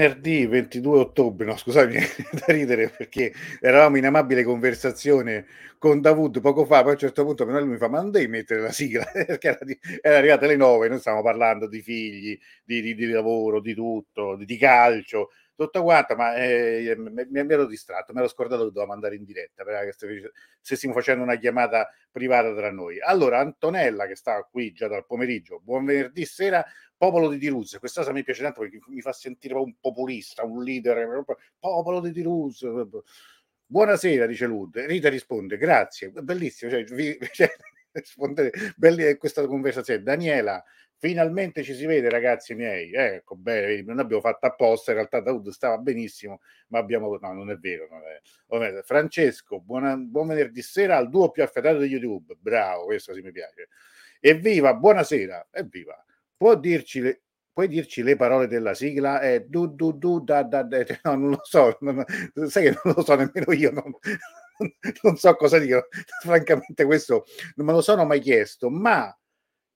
venerdì 22 ottobre, no scusate, da ridere perché eravamo in amabile conversazione con Davud poco fa, poi a un certo punto lui mi fa ma non devi mettere la sigla perché era, di, era arrivata alle 9, noi stavamo parlando di figli, di, di, di lavoro, di tutto, di calcio, tutto quanto, ma eh, mi, mi, ero distratto, mi ero scordato che dovevo andare in diretta, perché stessimo facendo una chiamata privata tra noi. Allora, Antonella, che sta qui già dal pomeriggio, buon venerdì sera, popolo di Tirus, questa cosa mi piace tanto perché mi fa sentire un populista, un leader, popolo di Tirus. Buonasera, dice Lud. Rita risponde, grazie, bellissimo, cioè, vi, cioè, rispondere, bella questa conversazione. Daniela, Finalmente ci si vede, ragazzi miei. Ecco, bene, non abbiamo fatto apposta. In realtà Daud stava benissimo, ma abbiamo. No, non è vero. Non è... Francesco, buona... buon venerdì sera al duo più affettato di YouTube. Bravo, questo sì mi piace. Evviva, buonasera. Evviva. Può dirci le, puoi dirci le parole della sigla? Eh, du, du, du, da, da, da, no, non lo so, non, sai che non lo so nemmeno io, non, non so cosa dire. Francamente, questo non me lo sono mai chiesto, ma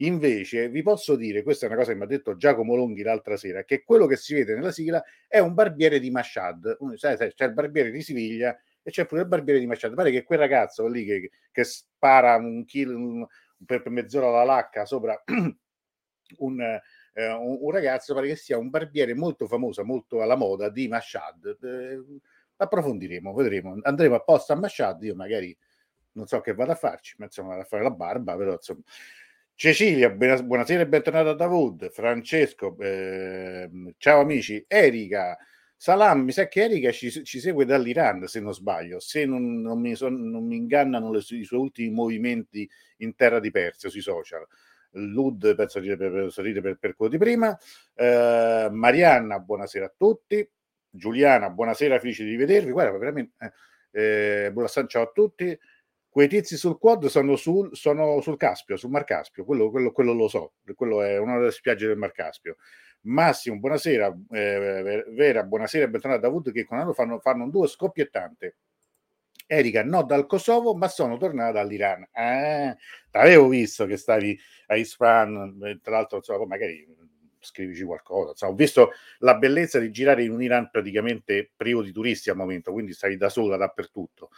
Invece vi posso dire, questa è una cosa che mi ha detto Giacomo Longhi l'altra sera, che quello che si vede nella sigla è un barbiere di Mashhad. Sai, sai, c'è il barbiere di Siviglia e c'è pure il barbiere di Mashhad. Pare che quel ragazzo lì che, che spara un un, per, per mezz'ora la lacca sopra un, eh, un, un, ragazzo, pare che sia un barbiere molto famoso, molto alla moda di Mashhad. Eh, approfondiremo, vedremo. Andremo apposta a Mashhad, io magari non so che vado a farci, ma insomma vado a fare la barba, però insomma Cecilia, buonasera e bentornata da Wood. Francesco, eh, ciao amici. Erika, Salam, mi sa che Erika ci, ci segue dall'Iran, se non sbaglio, se non, non, mi, son, non mi, ingannano le, i suoi ultimi movimenti in terra di Persia sui social. Lud, penso di per, per, per, quello di prima. Eh, Marianna, buonasera a tutti. Giuliana, buonasera, felice di vedervi. Guarda, veramente. Eh, buonasera, ciao a tutti quei tizi sul quad sono sul, sono sul Caspio, sul Mar Caspio, quello, quello, quello, lo so, quello è una delle spiagge del Mar Caspio. Massimo, buonasera, eh, Vera, buonasera, bentornata da Wood che con loro fanno, fanno un duo scoppiettante. Erika, no dal Kosovo, ma sono tornata dall'Iran. Eh, t'avevo visto che stavi a Isfahan, eh, tra l'altro, insomma, magari scrivici qualcosa. Insomma, ho visto la bellezza di girare in un Iran praticamente privo di turisti al momento, quindi stai da sola dappertutto.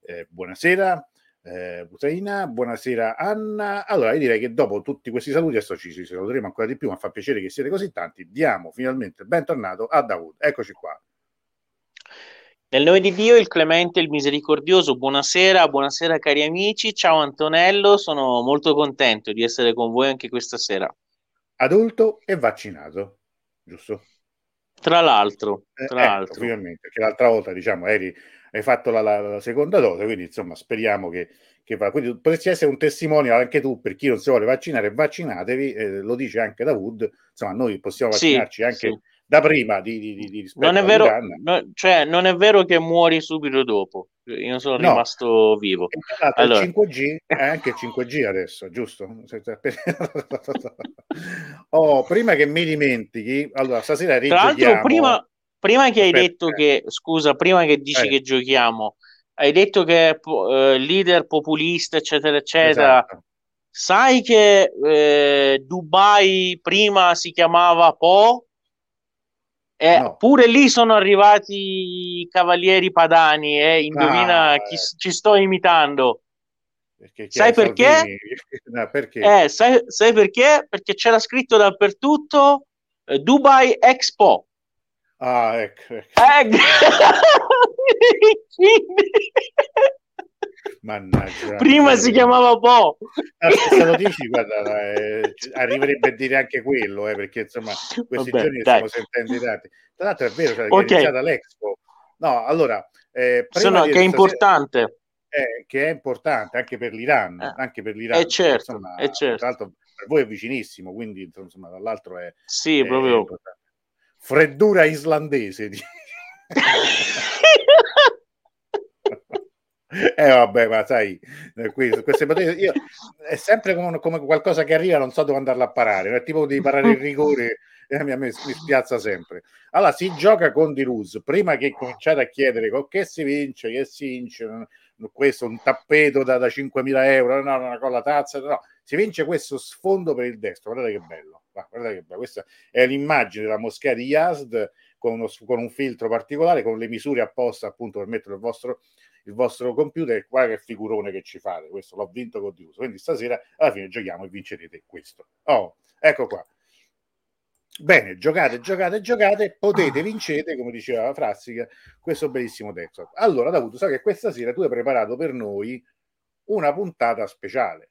Eh, buonasera eh, Busaina, buonasera Anna. Allora, io direi che dopo tutti questi saluti, adesso ci, ci saluteremo ancora di più, ma fa piacere che siete così tanti. Diamo finalmente bentornato a Dawood. Eccoci qua. Nel nome di Dio, il clemente, il misericordioso, buonasera, buonasera cari amici, ciao Antonello, sono molto contento di essere con voi anche questa sera. Adulto e vaccinato, giusto? Tra l'altro, tra eh, l'altro. Ecco, ovviamente, perché l'altra volta diciamo eri hai fatto la, la, la, seconda dose, quindi insomma speriamo che, che va. Quindi potresti essere un testimone anche tu per chi non si vuole vaccinare, vaccinatevi, eh, lo dice anche da Wood, insomma noi possiamo vaccinarci sì, anche sì. da prima di, di, di, di non è vero, no, cioè, non è vero che muori subito dopo, io sono no. rimasto vivo. Allora. Il 5G è anche il 5G adesso, giusto? oh, prima che mi dimentichi, allora stasera Tra l'altro prima prima che hai detto che, scusa, prima che dici eh. che giochiamo, hai detto che è eh, leader populista, eccetera, eccetera. Esatto. Sai che eh, Dubai prima si chiamava Po? Eh, no. Pure lì sono arrivati i cavalieri padani, eh? indovina ah, chi ci sto imitando. Perché sai perché? no, perché? Eh, sai, sai, perché? Perché c'era scritto dappertutto eh, Dubai Expo. Ah, ecco. ecco. ecco. Mannaggia. Prima si chiamava Po. No, se lo dici, guarda, eh, arriverebbe a dire anche quello, eh, perché insomma, questi Vabbè, giorni dai. stiamo sentendo i dati. Tra l'altro è vero, cioè, okay. è iniziata l'Expo. No, allora, eh, Sono, che è importante. Eh, che è importante anche per l'Iran, eh, anche per l'Iran. È certo, insomma, è certo. Tra l'altro per voi è vicinissimo, quindi insomma, dall'altro è... Sì, è, proprio... È freddura islandese. Eh vabbè, ma sai, eh, queste potete, io, è sempre come, come, qualcosa che arriva, non so dove andarla a parare, è tipo di parare il rigore e a me mi spiazza sempre. Allora, si gioca con Di Luz, prima che cominciate a chiedere che si vince, che si vince, questo un tappeto da, da 5.000 euro, no, una con la tazza, no, si vince questo sfondo per il destro, guardate che bello, guardate che bello. questa è l'immagine della moschea di Yazd con, uno, con un filtro particolare, con le misure apposta appunto per mettere il vostro, il vostro computer. Guarda che figurone che ci fate, questo l'ho vinto con Diuso. Quindi stasera alla fine giochiamo e vincerete questo. Oh, ecco qua. Bene, giocate, giocate, giocate, potete, vincete, come diceva Frassica, questo bellissimo Texas. Allora, Davuto, so che questa sera tu hai preparato per noi una puntata speciale.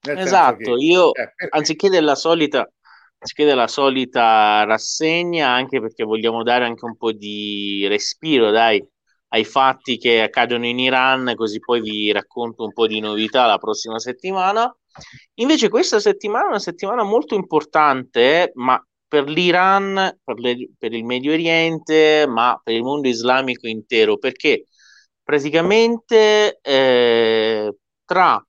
Esatto, che, io eh, anziché della solita anziché della solita rassegna, anche perché vogliamo dare anche un po' di respiro, dai, ai fatti che accadono in Iran, così poi vi racconto un po' di novità la prossima settimana. Invece questa settimana è una settimana molto importante, ma per l'Iran, per, le, per, il Medio Oriente, ma per il mondo islamico intero, perché praticamente eh, tra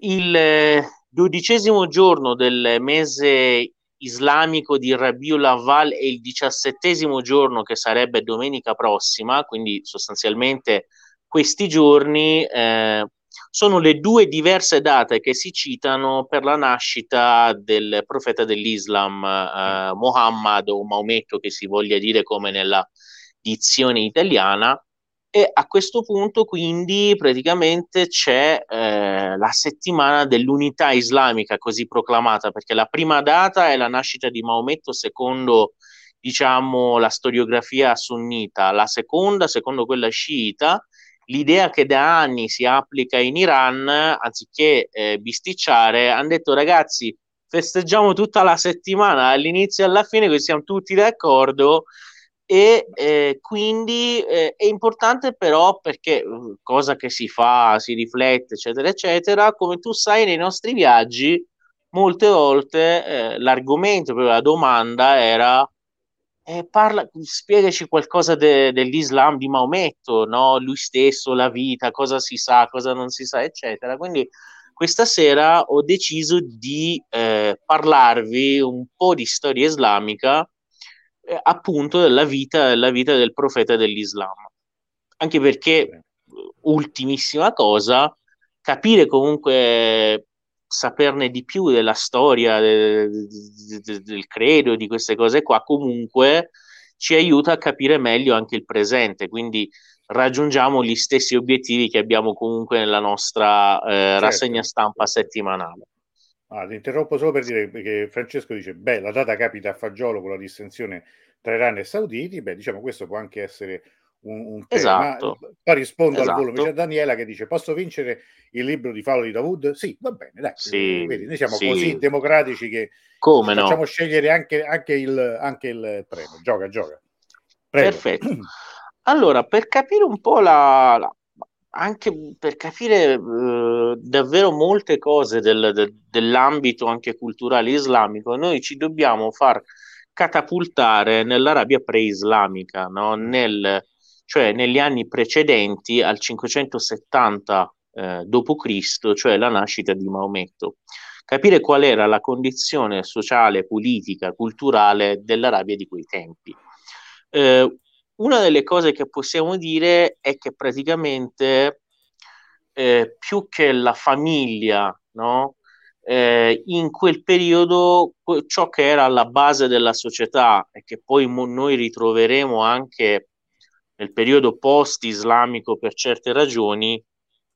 il dodicesimo giorno del mese islamico di Rabiul Awwal e il diciassettesimo giorno che sarebbe domenica prossima, quindi sostanzialmente questi giorni eh, sono le due diverse date che si citano per la nascita del profeta dell'Islam, eh, Muhammad o Maometto, che si voglia dire come nella dizione italiana. E a questo punto, quindi, praticamente c'è eh, la settimana dell'unità islamica così proclamata, perché la prima data è la nascita di Maometto secondo diciamo la storiografia sunnita, la seconda, secondo quella sciita, l'idea che da anni si applica in Iran, anziché eh, bisticciare, hanno detto ragazzi, festeggiamo tutta la settimana all'inizio e alla fine, così siamo tutti d'accordo. E eh, quindi eh, è importante però perché uh, cosa che si fa, si riflette, eccetera, eccetera, come tu sai nei nostri viaggi, molte volte eh, l'argomento, la domanda era eh, parla, spiegaci qualcosa de, dell'Islam di Maometto, no? lui stesso, la vita, cosa si sa, cosa non si sa, eccetera. Quindi questa sera ho deciso di eh, parlarvi un po' di storia islamica, eh, appunto della vita, della vita del profeta dell'Islam. Anche perché, ultimissima cosa, capire comunque saperne di più della storia del, del, del credo, di queste cose qua, comunque ci aiuta a capire meglio anche il presente, quindi raggiungiamo gli stessi obiettivi che abbiamo comunque nella nostra eh, certo. rassegna stampa settimanale. Ah, ti interrompo solo per dire che Francesco dice: Beh, la data capita a fagiolo con la distinzione tra Iran e Sauditi. Beh, diciamo, questo può anche essere un, un tema. Esatto. Poi rispondo esatto. al volo invece a Daniela che dice: Posso vincere il libro di Paolo di Davud? Sì, va bene, dai. Sì, Vedi, noi siamo sì. così democratici che Come facciamo no? scegliere anche, anche, il, anche il premio. Gioca, gioca. Prego. Perfetto. Allora, per capire un po' la, la anche per capire uh, davvero molte cose del, de, dell'ambito anche culturale islamico, noi ci dobbiamo far catapultare nell'Arabia pre-islamica, no? Nel, cioè negli anni precedenti al 570 eh, d.C., cioè la nascita di Maometto. Capire qual era la condizione sociale, politica, culturale dell'Arabia di quei tempi. Eh, una delle cose che possiamo dire è che praticamente eh, più che la famiglia, no? eh, in quel periodo ciò che era alla base della società e che poi mo- noi ritroveremo anche nel periodo post-islamico per certe ragioni,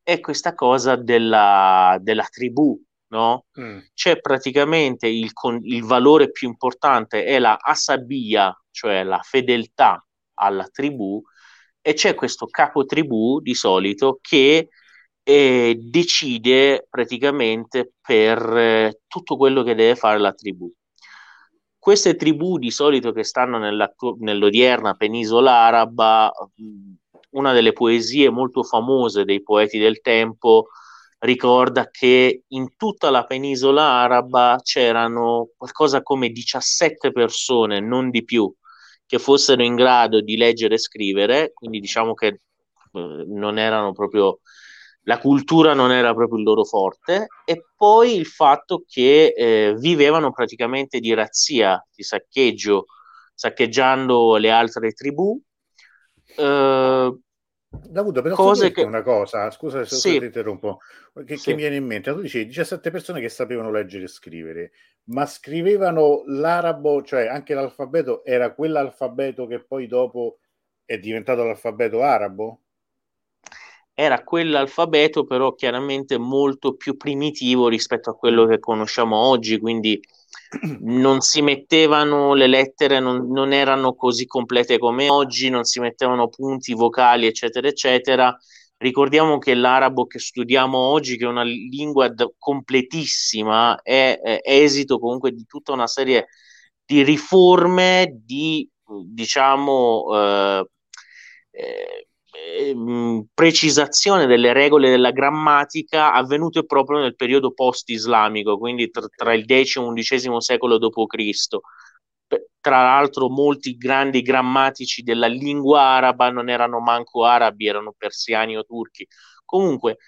è questa cosa della, della tribù, no? Mm. C'è praticamente il, il, valore più importante è la asabia, cioè la fedeltà alla tribù, e c'è questo capo tribù di solito che eh, decide praticamente per eh, tutto quello che deve fare la tribù. Queste tribù di solito che stanno nell'odierna penisola araba, una delle poesie molto famose dei poeti del tempo ricorda che in tutta la penisola araba c'erano qualcosa come 17 persone, non di più, che fossero in grado di leggere e scrivere, quindi diciamo che eh, non erano proprio la cultura non era proprio il loro forte e poi il fatto che eh, vivevano praticamente di razzia, di saccheggio, saccheggiando le altre tribù. Eh, Davuto, però cose che... una cosa, scusa se sì. ti interrompo, che, sì. che, mi viene in mente. Tu dici 17 persone che sapevano leggere e scrivere, ma scrivevano l'arabo, cioè anche l'alfabeto era quell'alfabeto che poi dopo è diventato l'alfabeto arabo? Era quell'alfabeto, però chiaramente molto più primitivo rispetto a quello che conosciamo oggi, quindi non si mettevano le lettere, non, non, erano così complete come oggi, non si mettevano punti vocali, eccetera, eccetera. Ricordiamo che l'arabo che studiamo oggi, che è una lingua d- completissima, è, è, esito comunque di tutta una serie di riforme, di diciamo eh, eh, precisazione delle regole della grammatica avvenute proprio nel periodo post-islamico, quindi tra, tra il X e XI secolo d.C. Tra l'altro, molti grandi grammatici della lingua araba non erano manco arabi, erano persiani o turchi. Comunque,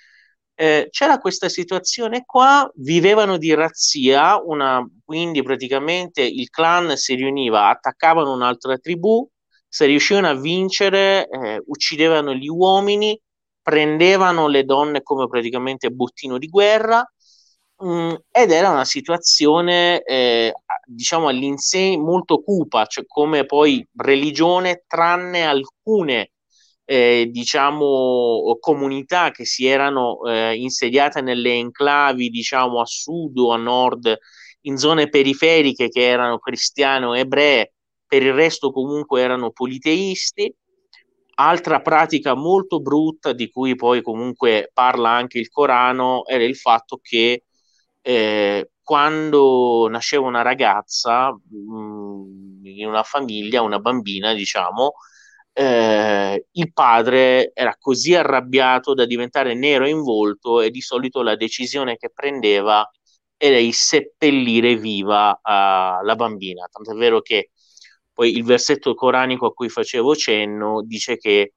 eh, c'era questa situazione qua, vivevano di razzia, una, quindi praticamente il clan si riuniva, attaccavano un'altra tribù, se riuscivano a vincere, eh, uccidevano gli uomini, prendevano le donne come praticamente bottino di guerra mh, mm, ed era una situazione, eh, diciamo, all'insegna molto cupa, cioè come poi religione, tranne alcune eh, diciamo, comunità che si erano eh, insediate nelle enclavi, diciamo, a sud o a nord, in zone periferiche che erano cristiane o ebree, per il resto comunque erano politeisti. Altra pratica molto brutta di cui poi comunque parla anche il Corano era il fatto che eh, quando nasceva una ragazza mh, mm, in una famiglia, una bambina, diciamo, eh, il padre era così arrabbiato da diventare nero in volto e di solito la decisione che prendeva era di seppellire viva uh, la bambina. Tanto è vero che poi il versetto coranico a cui facevo cenno dice che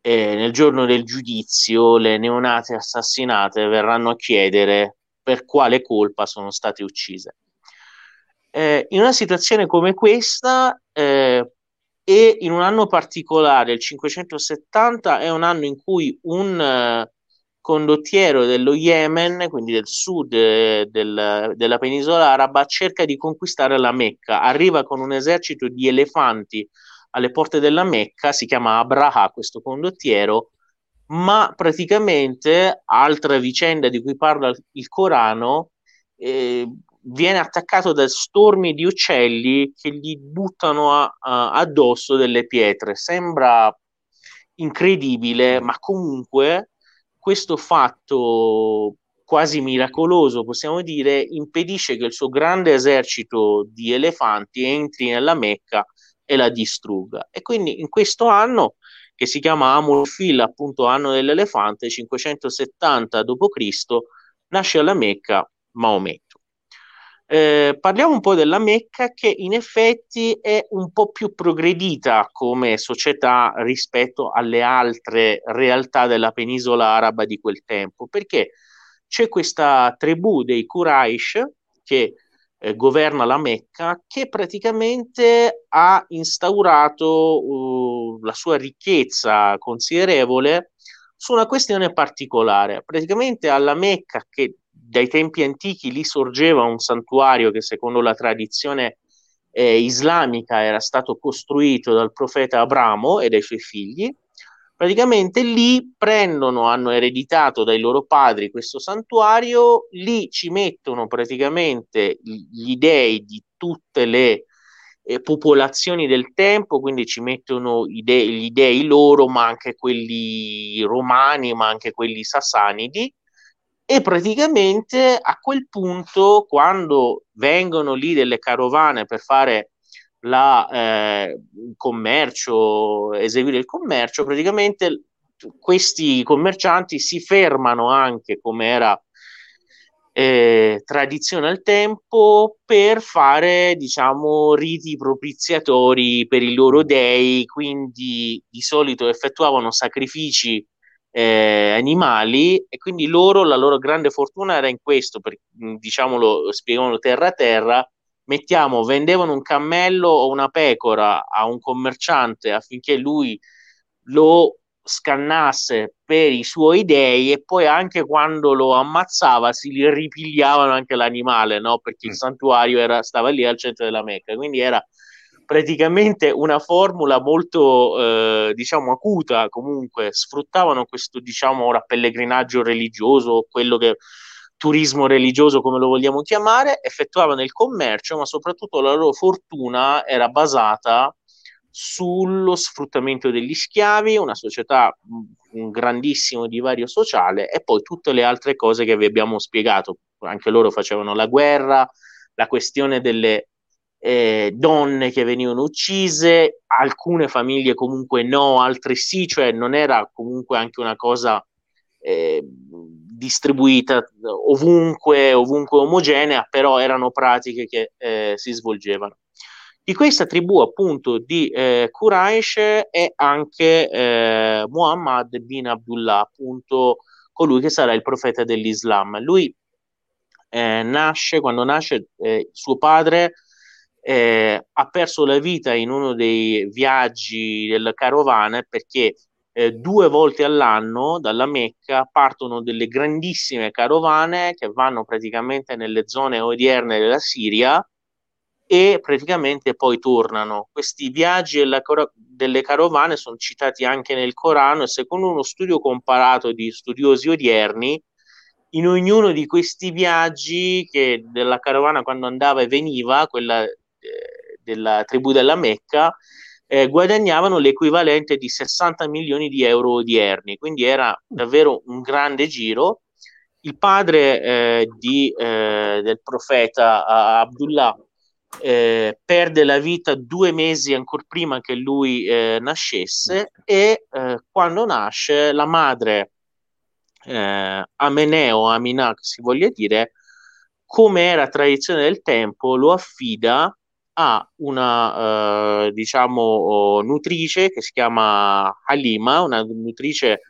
eh, nel giorno del giudizio le neonate assassinate verranno a chiedere per quale colpa sono state uccise. Eh, in una situazione come questa eh, e in un anno particolare, il 570, è un anno in cui un condottiero dello Yemen, quindi del sud eh, del, della penisola araba, cerca di conquistare la Mecca. Arriva con un esercito di elefanti alle porte della Mecca, si chiama Abraha questo condottiero, ma praticamente, altra vicenda di cui parla il Corano, eh, viene attaccato da stormi di uccelli che gli buttano a, a, addosso delle pietre. Sembra incredibile, ma comunque questo fatto quasi miracoloso, possiamo dire, impedisce che il suo grande esercito di elefanti entri nella Mecca e la distrugga. E quindi in questo anno, che si chiama Amulfil, appunto anno dell'elefante, 570 d.C., nasce alla Mecca Maometto. Eh, parliamo un po' della Mecca che in effetti è un po' più progredita come società rispetto alle altre realtà della penisola araba di quel tempo, perché c'è questa tribù dei Quraysh che eh, governa la Mecca che praticamente ha instaurato uh, la sua ricchezza considerevole su una questione particolare. Praticamente alla Mecca che dai tempi antichi lì sorgeva un santuario che secondo la tradizione eh, islamica era stato costruito dal profeta Abramo e dai suoi figli. Praticamente lì prendono, hanno ereditato dai loro padri questo santuario, lì ci mettono praticamente gli dei di tutte le eh, popolazioni del tempo, quindi ci mettono de- gli dei loro, ma anche quelli romani, ma anche quelli sassanidi, e praticamente a quel punto, quando vengono lì delle carovane per fare la, eh, commercio, eseguire il commercio, praticamente questi commercianti si fermano anche come era eh, tradizione al tempo per fare diciamo riti propiziatori per i loro dei quindi di solito effettuavano sacrifici eh, animali e quindi loro, la loro grande fortuna era in questo, per, diciamolo, spiegavano terra a terra, mettiamo, vendevano un cammello o una pecora a un commerciante affinché lui lo scannasse per i suoi dei e poi anche quando lo ammazzava si li ripigliavano anche l'animale, no? Perché il mm. santuario era, stava lì al centro della Mecca, quindi era praticamente una formula molto, eh, diciamo, acuta, comunque sfruttavano questo, diciamo, ora pellegrinaggio religioso, quello che turismo religioso, come lo vogliamo chiamare, effettuavano il commercio, ma soprattutto la loro fortuna era basata sullo sfruttamento degli schiavi, una società un grandissimo divario sociale e poi tutte le altre cose che vi abbiamo spiegato. Anche loro facevano la guerra, la questione delle eh, donne che venivano uccise, alcune famiglie comunque no, altre sì, cioè non era comunque anche una cosa eh, distribuita ovunque, ovunque omogenea, però erano pratiche che eh, si svolgevano. Di questa tribù appunto di eh, Quraysh è anche eh, Muhammad bin Abdullah, appunto colui che sarà il profeta dell'Islam. Lui eh, nasce, quando nasce, eh, suo padre eh, ha perso la vita in uno dei viaggi del carovane perché eh, due volte all'anno dalla Mecca partono delle grandissime carovane che vanno praticamente nelle zone odierne della Siria e praticamente poi tornano. Questi viaggi delle carovane sono citati anche nel Corano e secondo uno studio comparato di studiosi odierni, in ognuno di questi viaggi che della carovana quando andava e veniva, quella della tribù della Mecca, eh, guadagnavano l'equivalente di 60 milioni di euro odierni, quindi era davvero un grande giro. Il padre eh, di, eh, del profeta Abdullah eh, perde la vita due mesi ancora prima che lui eh, nascesse e eh, quando nasce la madre eh, Ameneo, Aminà che si voglia dire, come era tradizione del tempo, lo affida a una eh, diciamo nutrice che si chiama Halima, una nutrice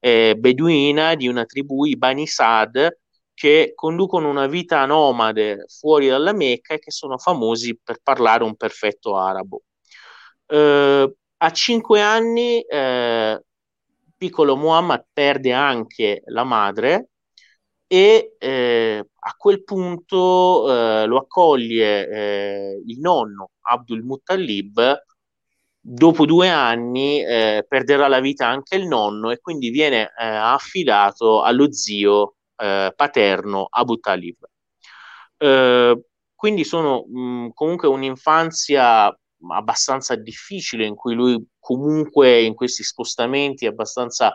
eh, beduina di una tribù, i Bani Sad, che conducono una vita nomade fuori dalla Mecca e che sono famosi per parlare un perfetto arabo. Eh, a cinque anni, eh, piccolo Muhammad perde anche la madre e eh, a quel punto eh, lo accoglie eh, il nonno Abdul Muttalib. Dopo due anni eh, perderà la vita anche il nonno e quindi viene affidato allo zio eh, paterno Abu Talib. Eh, quindi sono mh, comunque un'infanzia abbastanza difficile in cui lui comunque in questi spostamenti abbastanza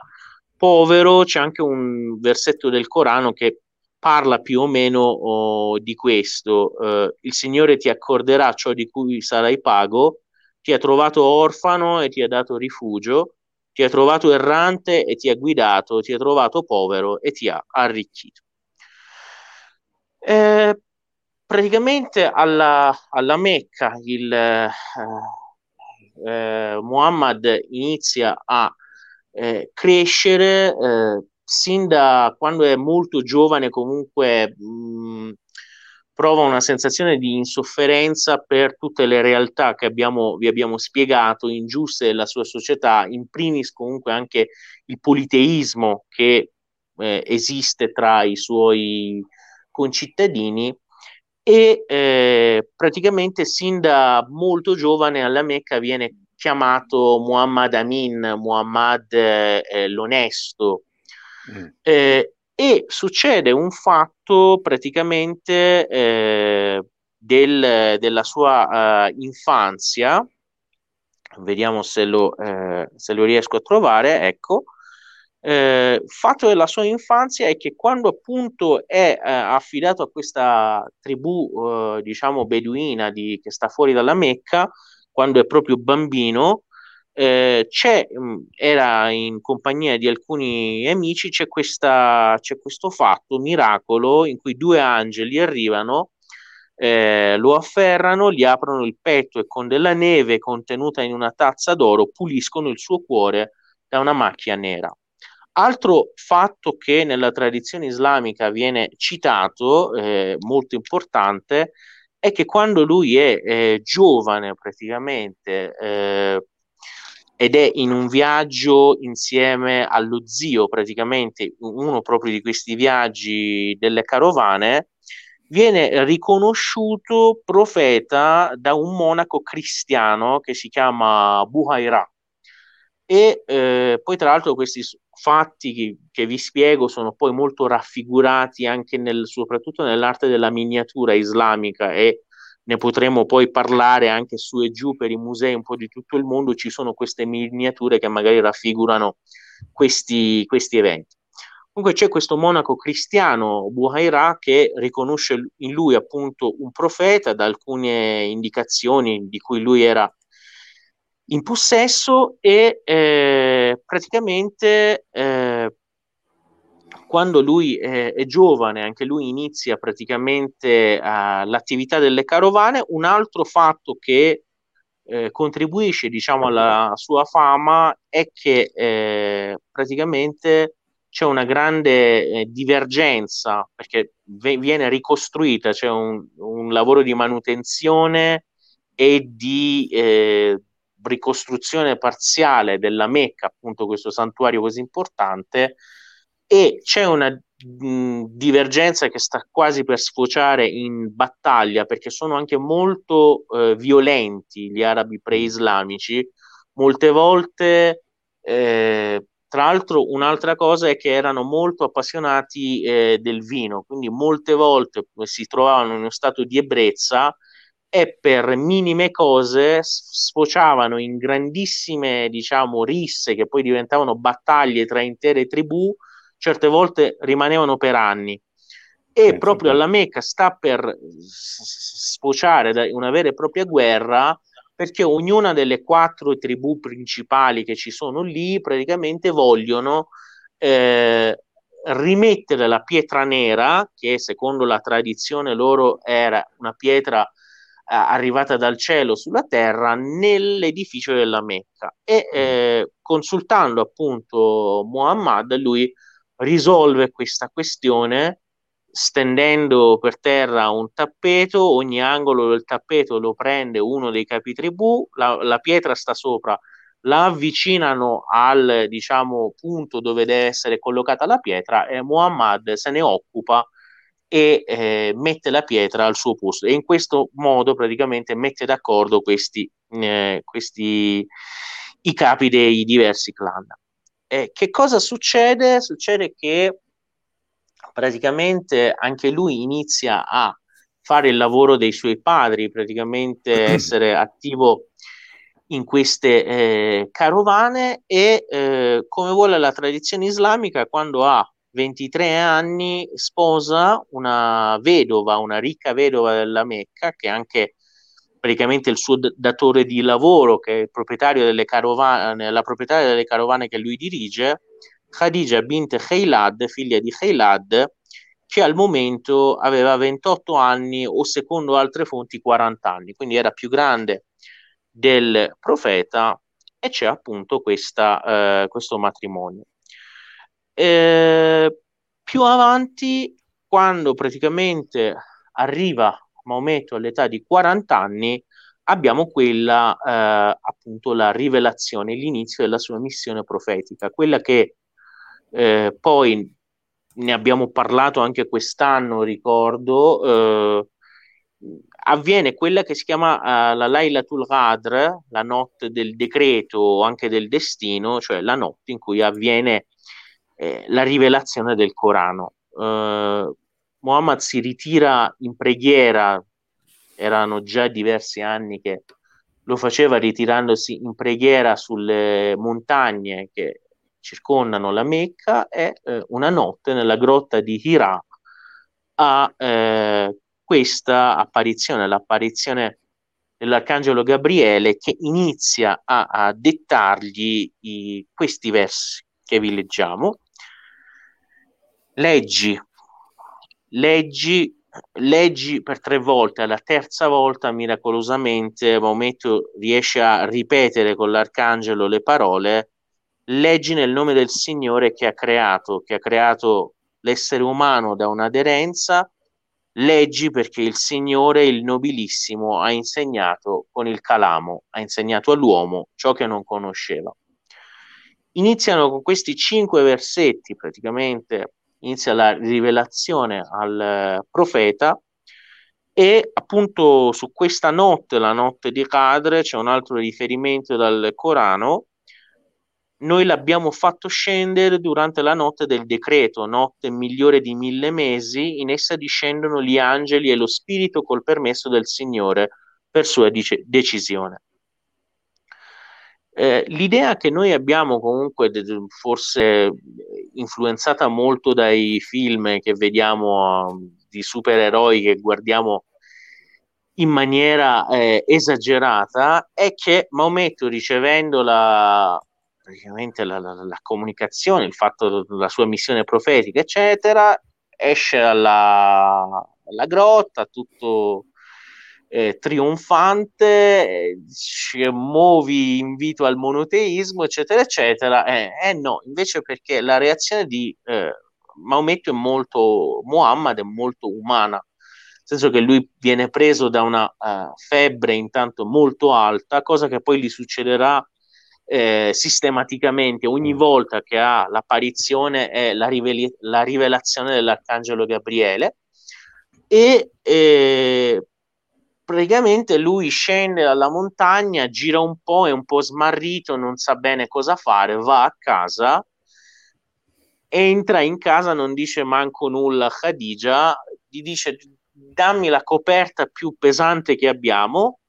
povero. C'è anche un versetto del Corano che parla più o meno oh, di questo. Eh, il Signore ti accorderà ciò di cui sarai pago, ti ha trovato orfano e ti ha dato rifugio, ti ha trovato errante e ti ha guidato, ti ha trovato povero e ti ha arricchito. Eh, praticamente alla, alla Mecca il eh, eh, Muhammad inizia a eh, crescere eh, sin da quando è molto giovane comunque mh, prova una sensazione di insofferenza per tutte le realtà che abbiamo, vi abbiamo spiegato, ingiuste della sua società, in primis comunque anche il politeismo che eh, esiste tra i suoi concittadini e eh, praticamente sin da molto giovane alla Mecca viene chiamato Muhammad Amin, Muhammad eh, l'onesto. Mm. Eh, e succede un fatto praticamente eh, del, della sua uh, infanzia, vediamo se lo, eh, se lo, riesco a trovare, ecco, eh, fatto della sua infanzia è che quando appunto è eh, affidato a questa tribù, eh, diciamo, beduina di, che sta fuori dalla Mecca, quando è proprio bambino, eh, mm, era in compagnia di alcuni amici, c'è, questa, c'è questo fatto, miracolo, in cui due angeli arrivano, eh, lo afferrano, gli aprono il petto e con della neve contenuta in una tazza d'oro puliscono il suo cuore da una macchia nera. Altro fatto che nella tradizione islamica viene citato, eh, molto importante, è che quando lui è eh, giovane praticamente, eh, ed è in un viaggio insieme allo zio, praticamente uno proprio di questi viaggi delle carovane, viene riconosciuto profeta da un monaco cristiano che si chiama Buhaira. E eh, poi, tra l'altro, questi fatti che, che, vi spiego sono poi molto raffigurati anche nel, soprattutto nell'arte della miniatura islamica e ne potremo poi parlare anche su e giù per i musei un po' di tutto il mondo. Ci sono queste miniature che magari raffigurano questi, questi eventi. Comunque c'è questo monaco cristiano, Buhaira, che riconosce in lui appunto un profeta da alcune indicazioni di cui lui era in possesso e eh, praticamente eh, quando lui è, è, giovane, anche lui inizia praticamente uh, l'attività delle carovane, un altro fatto che eh, contribuisce diciamo alla sua fama è che eh, praticamente c'è una grande eh, divergenza perché v- viene ricostruita, c'è un, un, lavoro di manutenzione e di eh, ricostruzione parziale della Mecca, appunto questo santuario così importante, e c'è una mh, divergenza che sta quasi per sfociare in battaglia perché sono anche molto eh, violenti gli arabi pre-islamici, molte volte eh, tra l'altro, un'altra cosa è che erano molto appassionati eh, del vino, quindi molte volte si trovavano in uno stato di ebbrezza e per minime cose sfociavano in grandissime, diciamo, risse che poi diventavano battaglie tra intere tribù, certe volte rimanevano per anni. E eh, proprio alla Mecca sta per sfociare una vera e propria guerra perché ognuna delle quattro tribù principali che ci sono lì praticamente vogliono eh, rimettere la pietra nera, che secondo la tradizione loro era una pietra arrivata dal cielo sulla terra, nell'edificio della Mecca. E eh, consultando appunto Muhammad, lui risolve questa questione stendendo per terra un tappeto, ogni angolo del tappeto lo prende uno dei capitribù, la, la pietra sta sopra, la avvicinano al diciamo, punto dove deve essere collocata la pietra e Muhammad se ne occupa e eh, mette la pietra al suo posto e in questo modo praticamente mette d'accordo questi, eh, questi i capi dei diversi clan. Eh, che cosa succede? Succede che praticamente anche lui inizia a fare il lavoro dei suoi padri, praticamente essere attivo in queste eh, carovane e eh, come vuole la tradizione islamica quando ha 23 anni sposa una vedova, una ricca vedova della Mecca che è anche praticamente il suo datore di lavoro che è il proprietario delle carovane, la proprietaria delle carovane che lui dirige Khadija bint Khaylad, figlia di Khaylad, che al momento aveva 28 anni o secondo altre fonti 40 anni, quindi era più grande del profeta e c'è appunto questa, eh, questo matrimonio. Eh, più avanti, quando praticamente arriva Maometto all'età di 40 anni, abbiamo quella eh, appunto la rivelazione, l'inizio della sua missione profetica, quella che eh, poi ne abbiamo parlato anche quest'anno, ricordo, eh, avviene quella che si chiama uh, la Lailatul Qadr, la notte del decreto o anche del destino, cioè la notte in cui avviene eh, la rivelazione del Corano. Uh, Muhammad si ritira in preghiera, erano già diversi anni che lo faceva ritirandosi in preghiera sulle montagne che circondano la Mecca e eh, una notte nella grotta di Hira ha eh, questa apparizione, l'apparizione dell'arcangelo Gabriele che inizia a, a dettargli i, questi versi che vi leggiamo. Leggi, leggi, leggi per tre volte, alla terza volta miracolosamente Maometto riesce a ripetere con l'arcangelo le parole leggi nel nome del Signore che ha creato, che ha creato l'essere umano da un'aderenza. Leggi perché il Signore, il nobilissimo, ha insegnato con il calamo, ha insegnato all'uomo ciò che non conosceva. Iniziano con questi cinque versetti, praticamente inizia la rivelazione al profeta e appunto su questa notte, la notte di Qadr, c'è un altro riferimento dal Corano, noi l'abbiamo fatto scendere durante la notte del decreto, notte migliore di mille mesi, in essa discendono gli angeli e lo spirito col permesso del Signore per sua dice- decisione. Eh, l'idea che noi abbiamo comunque forse influenzata molto dai film che vediamo di supereroi che guardiamo in maniera eh, esagerata è che Maometto ricevendo la, la, la, la, comunicazione, il fatto della sua missione profetica, eccetera, esce alla, alla grotta tutto eh, trionfante, eh, muovi invito al monoteismo, eccetera, eccetera. Eh, eh, no, invece perché la reazione di eh, Maometto è molto, Muhammad è molto umana, nel senso che lui viene preso da una uh, febbre intanto molto alta, cosa che poi gli succederà eh, sistematicamente ogni mm. volta che ha l'apparizione è la, riveli- la rivelazione dell'arcangelo Gabriele e eh, praticamente lui scende dalla montagna, gira un po', è un po' smarrito, non sa bene cosa fare, va a casa, entra in casa, non dice manco nulla a Khadija, gli dice dammi la coperta più pesante che abbiamo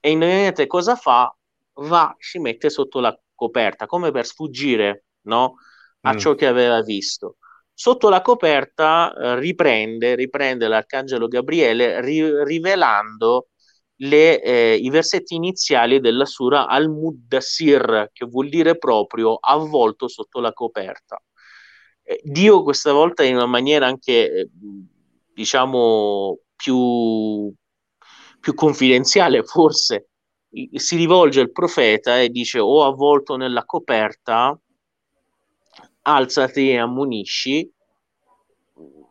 e indovinate cosa fa? Va, si mette sotto la coperta come per sfuggire no? a mm. ciò che aveva visto Sotto la coperta eh, riprende, riprende l'arcangelo Gabriele ri- rivelando le, eh, i versetti iniziali della sura Al-Muddassir, che vuol dire proprio avvolto sotto la coperta. Eh, Dio questa volta in una maniera anche, eh, diciamo, più, più confidenziale forse, si rivolge al profeta e dice o avvolto nella coperta alzati e ammonisci.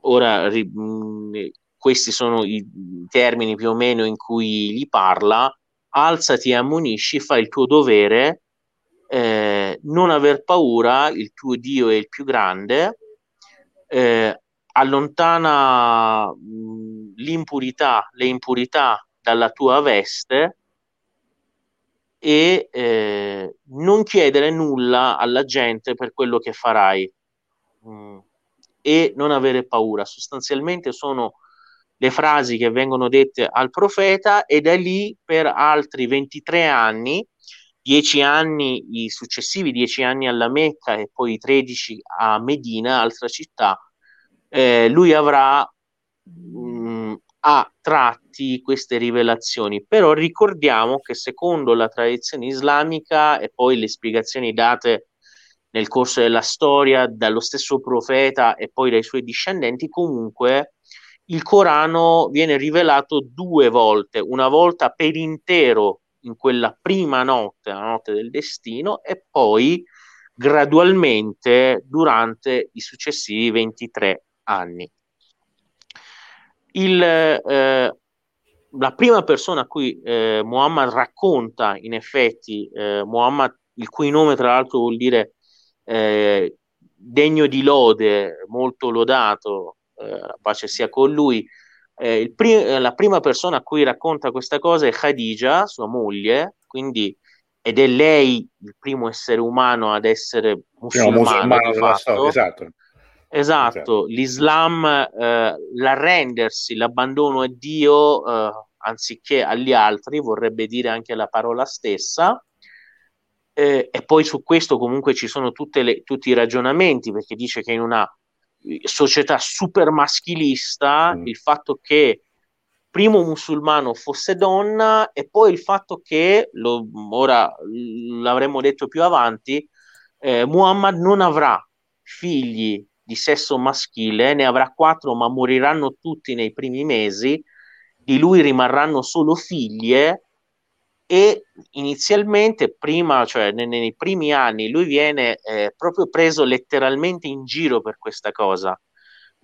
Ora, ri, mh, questi sono i termini più o meno in cui gli parla. Alzati e ammonisci, fai il tuo dovere, eh, non aver paura, il tuo Dio è il più grande, eh, allontana mh, l'impurità, le impurità dalla tua veste e eh, non chiedere nulla alla gente per quello che farai mm. e non avere paura. Sostanzialmente sono le frasi che vengono dette al profeta e da lì per altri 23 anni, 10 anni, i successivi 10 anni alla Mecca e poi 13 a Medina, altra città, eh, lui avrà mh, mm, a tratti queste rivelazioni, però ricordiamo che secondo la tradizione islamica e poi le spiegazioni date nel corso della storia dallo stesso profeta e poi dai suoi discendenti, comunque il Corano viene rivelato due volte, una volta per intero in quella prima notte, la notte del destino, e poi gradualmente durante i successivi 23 anni. Il, eh, la prima persona a cui eh, Muhammad racconta in effetti, eh, Muhammad, il cui nome tra l'altro vuol dire eh, degno di lode, molto lodato, eh, pace sia con lui, eh, pri- la prima persona a cui racconta questa cosa è Khadija, sua moglie, quindi ed è lei il primo essere umano ad essere musulmano, musulmano della storia, esatto. Esatto, esatto. l'Islam, eh, l'arrendersi, l'abbandono a Dio eh, anziché agli altri, vorrebbe dire anche la parola stessa. Eh, e poi su questo comunque ci sono le, tutti i ragionamenti, perché dice che in una società super maschilista mm. il fatto che primo musulmano fosse donna e poi il fatto che, lo, ora l'avremmo detto più avanti, eh, Muhammad non avrà figli di sesso maschile, ne avrà quattro ma moriranno tutti nei primi mesi, di lui rimarranno solo figlie e inizialmente prima, cioè nei, nei primi anni, lui viene eh, proprio preso letteralmente in giro per questa cosa,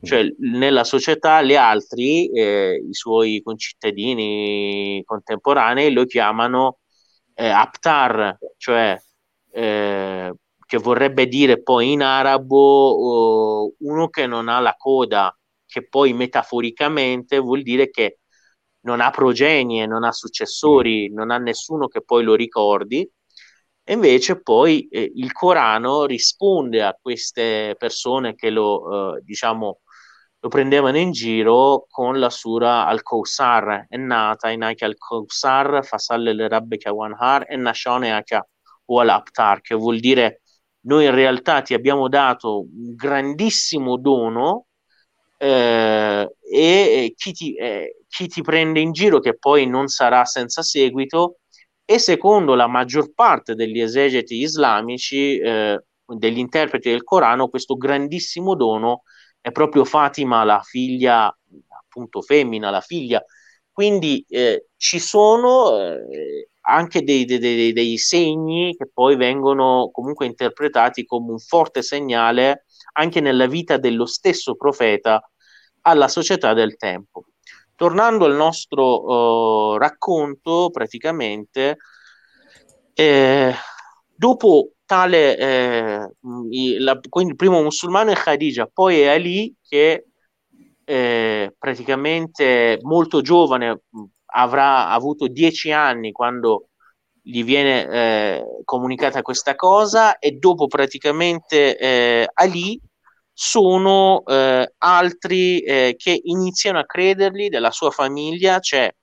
cioè nella società gli altri, eh, i suoi concittadini contemporanei lo chiamano eh, Aptar, cioè eh, che vorrebbe dire poi in arabo uh, uno che non ha la coda, che poi metaforicamente vuol dire che non ha progenie, non ha successori, non ha nessuno che poi lo ricordi. E invece poi eh, il Corano risponde a queste persone che lo, eh, diciamo, lo prendevano in giro con la sura Al-Kawsar, è nata in anche Al-Kawsar, Fasalle le Rabbeka Wanhar e Nashone anche Wal-Aptar, che vuol dire noi in realtà ti abbiamo dato un grandissimo dono eh, e chi ti, eh, chi ti prende in giro, che poi non sarà senza seguito, e secondo la maggior parte degli esegeti islamici, eh, degli interpreti del Corano, questo grandissimo dono è proprio Fatima, la figlia, appunto femmina, la figlia. Quindi eh, ci sono eh, anche dei, dei, dei, dei, segni che poi vengono comunque interpretati come un forte segnale anche nella vita dello stesso profeta alla società del tempo. Tornando al nostro uh, racconto, praticamente, eh, dopo tale, eh, la, quindi il primo musulmano è Khadija, poi è Ali che eh, praticamente molto giovane, avrà avuto dieci anni quando gli viene eh, comunicata questa cosa e dopo praticamente eh, Ali sono eh, altri eh, che iniziano a credergli della sua famiglia, c'è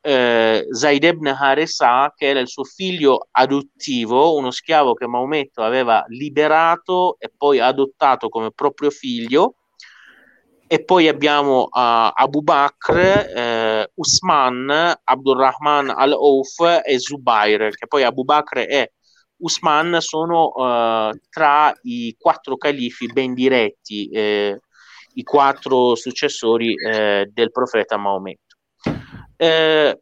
eh, Zaid ibn Haresa che era il suo figlio adottivo, uno schiavo che Maometto aveva liberato e poi adottato come proprio figlio e poi abbiamo uh, Abu Bakr, eh, Usman, Abdurrahman al-Auf e Zubair, che poi Abu Bakr e Usman sono uh, tra i quattro califi ben diretti, eh, i quattro successori eh, del profeta Maometto. Eh,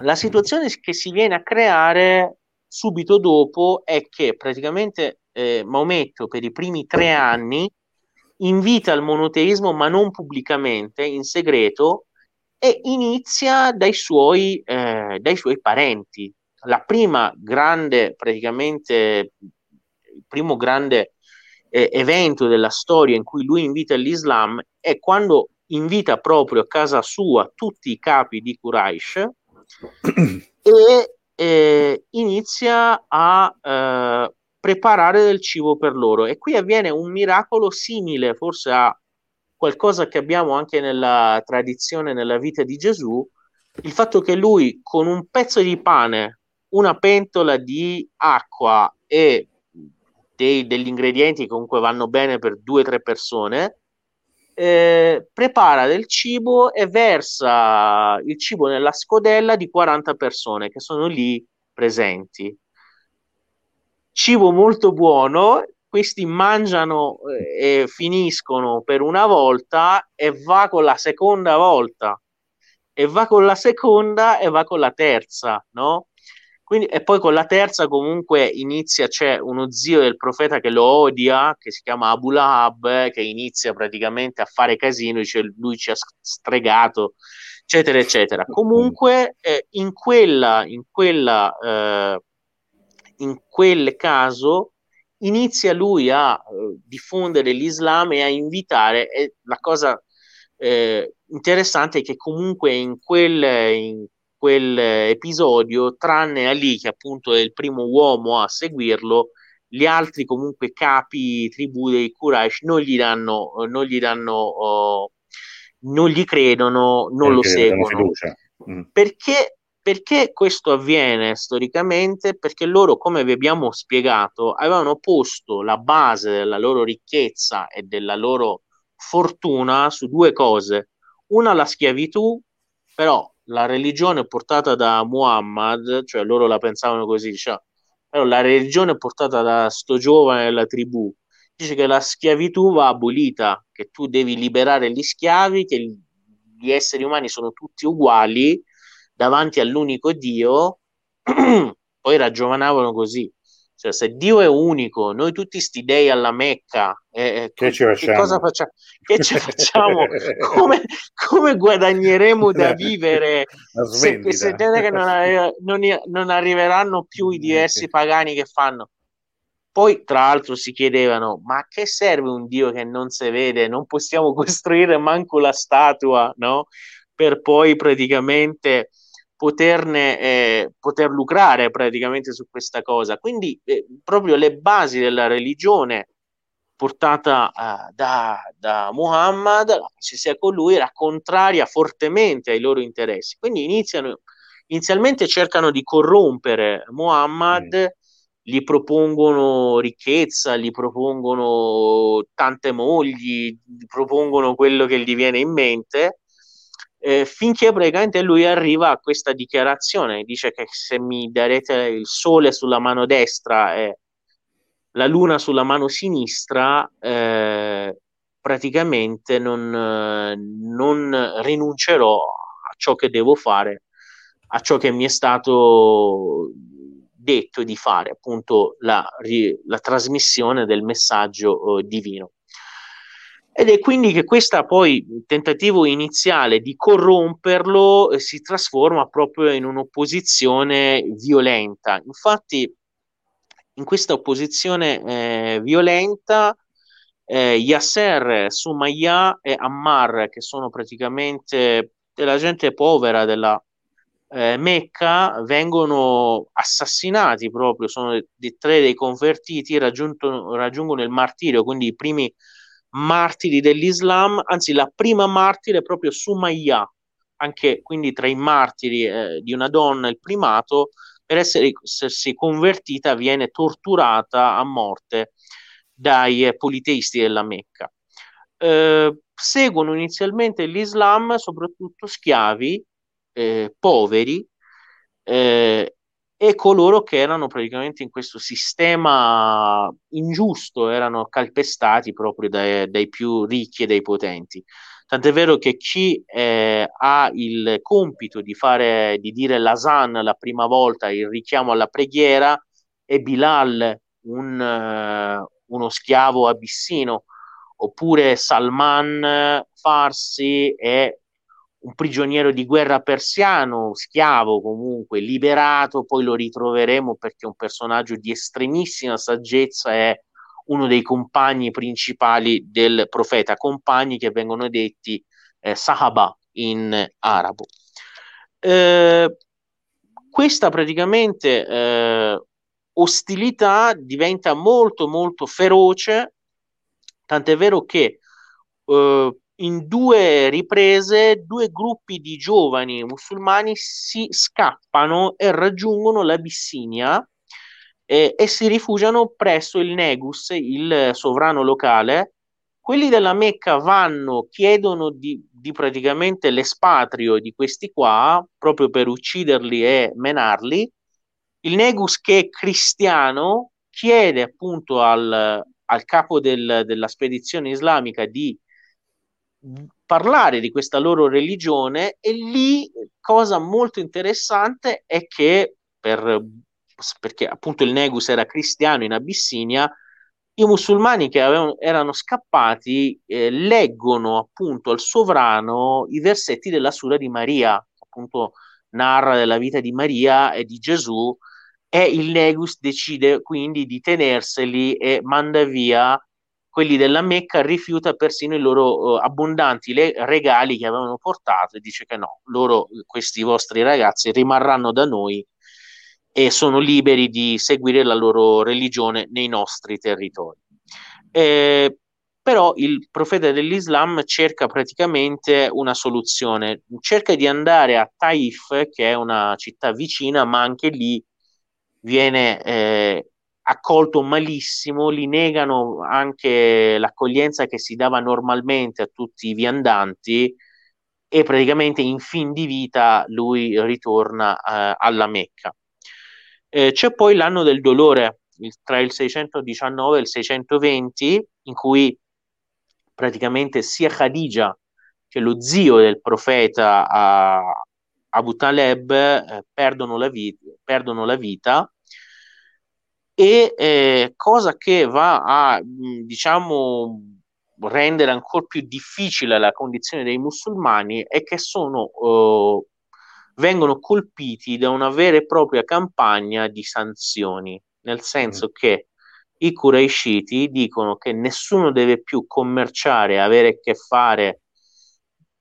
la situazione che si viene a creare subito dopo è che praticamente eh, Maometto per i primi tre anni invita al monoteismo, ma non pubblicamente, in segreto, e inizia dai suoi, eh, dai suoi parenti. La prima grande, praticamente, il primo grande eh, evento della storia in cui lui invita l'Islam è quando invita proprio a casa sua tutti i capi di Quraysh e eh, inizia a eh, preparare del cibo per loro. E qui avviene un miracolo simile forse a qualcosa che abbiamo anche nella tradizione, nella vita di Gesù, il fatto che lui con un pezzo di pane, una pentola di acqua e dei, degli ingredienti che comunque vanno bene per due o tre persone, eh, prepara del cibo e versa il cibo nella scodella di 40 persone che sono lì presenti cibo molto buono, questi mangiano eh, e finiscono per una volta e va con la seconda volta e va con la seconda e va con la terza, no? Quindi, e poi con la terza comunque inizia, c'è uno zio del profeta che lo odia, che si chiama Abu Lahab, che inizia praticamente a fare casino, dice lui ci ha stregato, eccetera, eccetera. Comunque eh, in quella, in quella eh, in quel caso inizia lui a eh, diffondere l'Islam e a invitare, e la cosa eh, interessante è che comunque in quel, in quel episodio, tranne Ali, che appunto è il primo uomo a seguirlo, gli altri comunque capi tribù dei Quraysh non gli danno, non gli danno, oh, non gli credono, non Perché lo seguono. Mm. Perché perché questo avviene storicamente? Perché loro, come vi abbiamo spiegato, avevano posto la base della loro ricchezza e della loro fortuna su due cose. Una, la schiavitù, però la religione portata da Muhammad, cioè loro la pensavano così, cioè, però la religione portata da sto giovane della tribù, dice che la schiavitù va abolita, che tu devi liberare gli schiavi, che gli esseri umani sono tutti uguali davanti all'unico Dio, poi ragionavano così. Cioè, se Dio è unico, noi tutti sti dei alla Mecca, eh, che, co- che cosa facciamo? Che ci facciamo? come, come, guadagneremo da vivere se, se che non, non, non, arriveranno più i diversi pagani che fanno? Poi, tra l'altro, si chiedevano: ma che serve un Dio che non si vede? Non possiamo costruire manco la statua, no? Per poi praticamente poterne, eh, poter lucrare praticamente su questa cosa. Quindi eh, proprio le basi della religione portata uh, da, da, Muhammad, la sia con lui, era contraria fortemente ai loro interessi. Quindi iniziano, inizialmente cercano di corrompere Muhammad, mm. gli propongono ricchezza, gli propongono tante mogli, gli propongono quello che gli viene in mente, eh, finché praticamente lui arriva a questa dichiarazione, dice che se mi darete il sole sulla mano destra e la luna sulla mano sinistra, eh, praticamente non, non rinuncerò a ciò che devo fare, a ciò che mi è stato detto di fare, appunto la, la trasmissione del messaggio eh, divino. Ed è quindi che questo poi il tentativo iniziale di corromperlo eh, si trasforma proprio in un'opposizione violenta. Infatti, in questa opposizione eh, violenta, eh, Yasser, Sumaya e Ammar, che sono praticamente della gente povera della eh, Mecca, vengono assassinati proprio, sono di tre dei convertiti, raggiungono il martirio, quindi i primi martiri dell'Islam, anzi la prima martire proprio Sumayya, anche quindi tra i martiri eh, di una donna il primato, per essersi convertita viene torturata a morte dai eh, politeisti della Mecca. Eh, seguono inizialmente l'Islam soprattutto schiavi, eh, poveri, eh, e coloro che erano praticamente in questo sistema ingiusto erano calpestati proprio dai, dai più ricchi e dai potenti. Tant'è vero che chi eh, ha il compito di, fare, di dire l'Asan la prima volta, il richiamo alla preghiera, è Bilal, un, uh, uno schiavo abissino, oppure Salman Farsi è un prigioniero di guerra persiano, schiavo comunque, liberato, poi lo ritroveremo perché è un personaggio di estremissima saggezza, è uno dei compagni principali del profeta, compagni che vengono detti eh, Sahaba in arabo. Eh, questa praticamente eh, ostilità diventa molto molto feroce, tant'è vero che eh, in due riprese due gruppi di giovani musulmani si scappano e raggiungono l'Abissinia eh, e si rifugiano presso il Negus, il sovrano locale. Quelli della Mecca vanno, chiedono di, di praticamente l'espatrio di questi qua, proprio per ucciderli e menarli. Il Negus, che è cristiano, chiede appunto al, al capo del, della spedizione islamica di parlare di questa loro religione e lì cosa molto interessante è che per, perché appunto il Negus era cristiano in Abissinia i musulmani che avevano, erano scappati eh, leggono appunto al sovrano i versetti della Sura di Maria appunto narra della vita di Maria e di Gesù e il Negus decide quindi di tenerseli e manda via quelli della Mecca rifiuta persino i loro uh, abbondanti le- regali che avevano portato e dice che no, loro, questi vostri ragazzi, rimarranno da noi e sono liberi di seguire la loro religione nei nostri territori. Eh, però il profeta dell'Islam cerca praticamente una soluzione, cerca di andare a Taif, che è una città vicina, ma anche lì viene eh, accolto malissimo, gli negano anche l'accoglienza che si dava normalmente a tutti i viandanti e praticamente in fin di vita lui ritorna eh, alla Mecca. Eh, c'è poi l'anno del dolore, il, tra il 619 e il 620, in cui praticamente sia Khadija che lo zio del profeta uh, Abu Taleb eh, perdono, la vita, perdono la vita e eh, cosa che va a, diciamo, rendere ancora più difficile la condizione dei musulmani è che sono, eh, vengono colpiti da una vera e propria campagna di sanzioni, nel senso mm. che i Quraishiti dicono che nessuno deve più commerciare, avere a che fare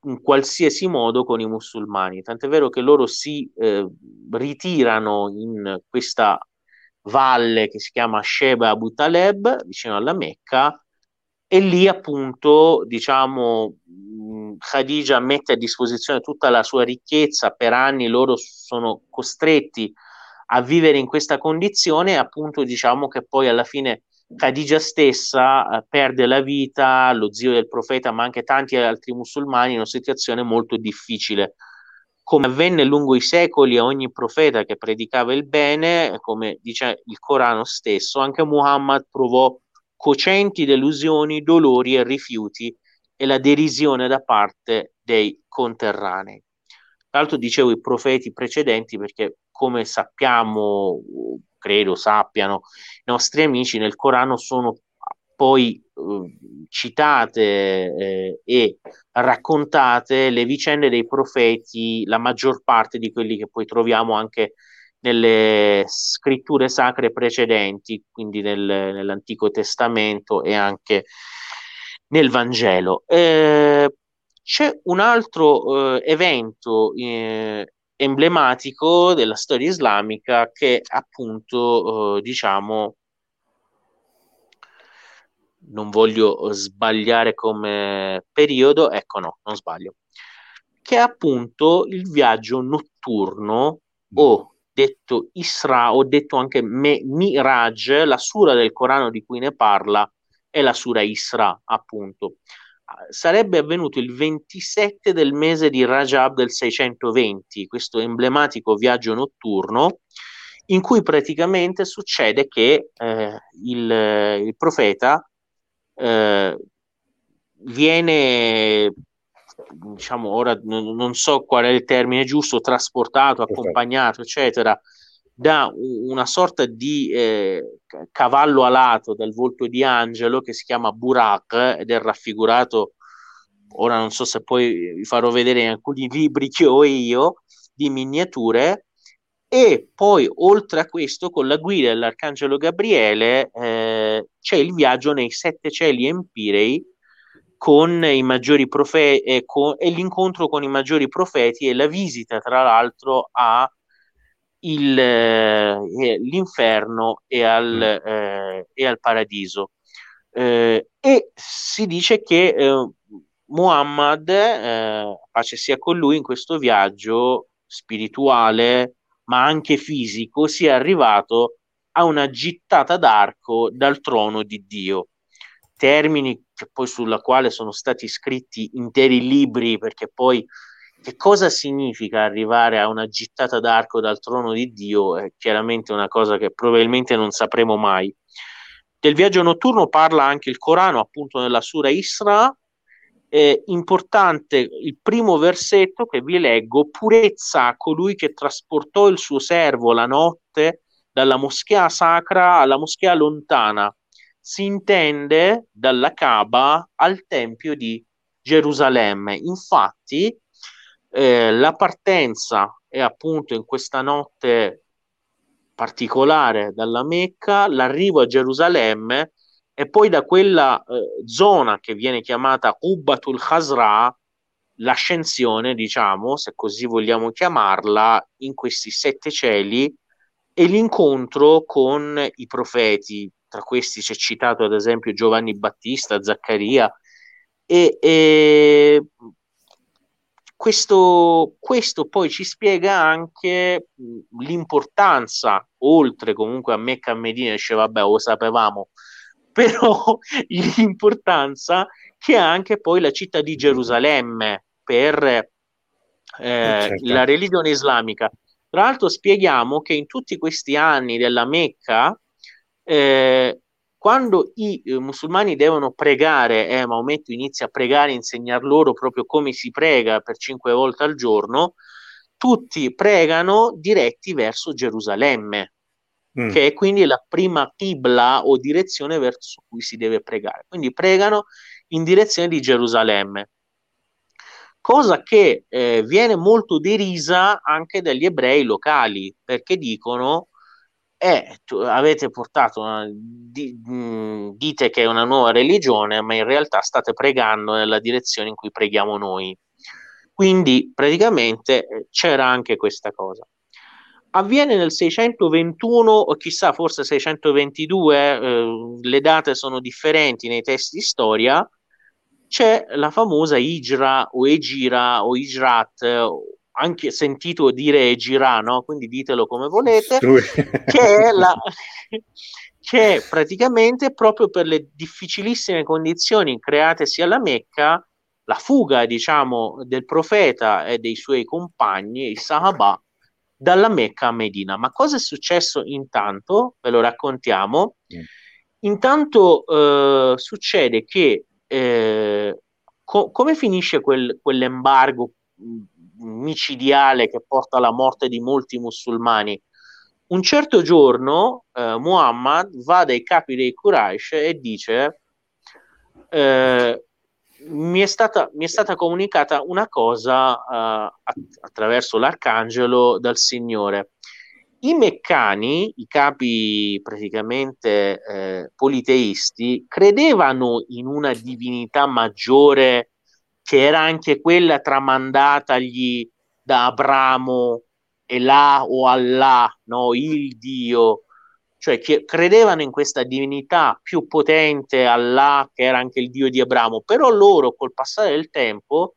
in qualsiasi modo con i musulmani, tant'è vero che loro si eh, ritirano in questa valle che si chiama Sheba Abu Taleb, vicino alla Mecca, e lì appunto, diciamo, Khadija mette a disposizione tutta la sua ricchezza, per anni loro sono costretti a vivere in questa condizione, appunto diciamo che poi alla fine Khadija stessa eh, perde la vita, lo zio del profeta, ma anche tanti altri musulmani in una situazione molto difficile come avvenne lungo i secoli a ogni profeta che predicava il bene, come dice il Corano stesso, anche Muhammad provò cocenti delusioni, dolori e rifiuti e la derisione da parte dei conterranei. Tra l'altro dicevo i profeti precedenti perché come sappiamo, credo sappiano i nostri amici, nel Corano sono poi eh, citate eh, e raccontate le vicende dei profeti, la maggior parte di quelli che poi troviamo anche nelle scritture sacre precedenti, quindi nel, nell'Antico Testamento e anche nel Vangelo. Eh, c'è un altro eh, evento eh, emblematico della storia islamica che appunto, eh, diciamo, non voglio sbagliare come periodo, ecco no, non sbaglio, che è appunto il viaggio notturno o detto Isra o detto anche Me, Miraj, la sura del Corano di cui ne parla è la sura Isra, appunto. Sarebbe avvenuto il 27 del mese di Rajab del 620, questo emblematico viaggio notturno, in cui praticamente succede che eh, il, il profeta eh, viene diciamo ora n- non so qual è il termine giusto trasportato accompagnato eccetera da una sorta di eh, cavallo alato dal volto di angelo che si chiama Burak ed è raffigurato ora non so se poi vi farò vedere in alcuni libri che ho io di miniature e poi oltre a questo con la guida dell'arcangelo Gabriele eh, c'è il viaggio nei sette cieli empirei con i maggiori profeti e, e, l'incontro con i maggiori profeti e la visita tra l'altro a il, eh, l'inferno e al, mm. eh, e al paradiso eh, e si dice che eh, Muhammad eh, pace sia con lui in questo viaggio spirituale ma anche fisico, sia arrivato a una gittata d'arco dal trono di Dio. Termini che poi sulla quale sono stati scritti interi libri, perché poi che cosa significa arrivare a una gittata d'arco dal trono di Dio è chiaramente una cosa che probabilmente non sapremo mai. Del viaggio notturno parla anche il Corano, appunto nella Sura Isra, eh, importante il primo versetto che vi leggo, purezza a colui che trasportò il suo servo la notte dalla moschea sacra alla moschea lontana. Si intende dalla Kaaba al Tempio di Gerusalemme. Infatti, eh, la partenza è appunto in questa notte particolare dalla Mecca, l'arrivo a Gerusalemme e poi da quella eh, zona che viene chiamata Qubbatul Khazra l'ascensione, diciamo, se così vogliamo chiamarla, in questi sette cieli e l'incontro con i profeti, tra questi c'è citato ad esempio Giovanni Battista, Zaccaria, e, e questo, questo, poi ci spiega anche l'importanza, oltre comunque a Mecca e Medina, dice vabbè lo sapevamo, però l'importanza che ha anche poi la città di Gerusalemme per eh, eh, certo. la religione islamica. Tra l'altro spieghiamo che in tutti questi anni della Mecca, eh, quando i eh, musulmani devono pregare, eh, Maometto inizia a pregare, insegnar loro proprio come si prega per cinque volte al giorno, tutti pregano diretti verso Gerusalemme mm. che è quindi la prima Qibla o direzione verso cui si deve pregare. Quindi pregano in direzione di Gerusalemme, cosa che eh, viene molto derisa anche dagli ebrei locali, perché dicono eh, avete portato una, di, mh, dite che è una nuova religione, ma in realtà state pregando nella direzione in cui preghiamo noi. Quindi praticamente eh, c'era anche questa cosa. Avviene nel 621 o chissà forse 622, eh, le date sono differenti nei testi di storia, c'è la famosa Ijra o Egira o Ijrat, anche sentito dire Egira, no? quindi ditelo come volete, che è, la, che è praticamente proprio per le difficilissime condizioni createsi alla Mecca, la fuga, diciamo, del profeta e dei suoi compagni, i Sahaba, dalla Mecca a Medina. Ma cosa è successo intanto? Ve lo raccontiamo. Mm. Intanto eh, succede che eh, co- come finisce quel, quell'embargo micidiale che porta alla morte di molti musulmani? Un certo giorno eh, Muhammad va dai capi dei Quraysh e dice eh, mi, è stata, mi, è stata, comunicata una cosa uh, attraverso l'arcangelo dal Signore. I meccani, i capi praticamente eh, politeisti, credevano in una divinità maggiore che era anche quella tramandatagli da Abramo e là o Allah, no? il Dio, cioè che credevano in questa divinità più potente Allah, che era anche il Dio di Abramo, però loro col passare del tempo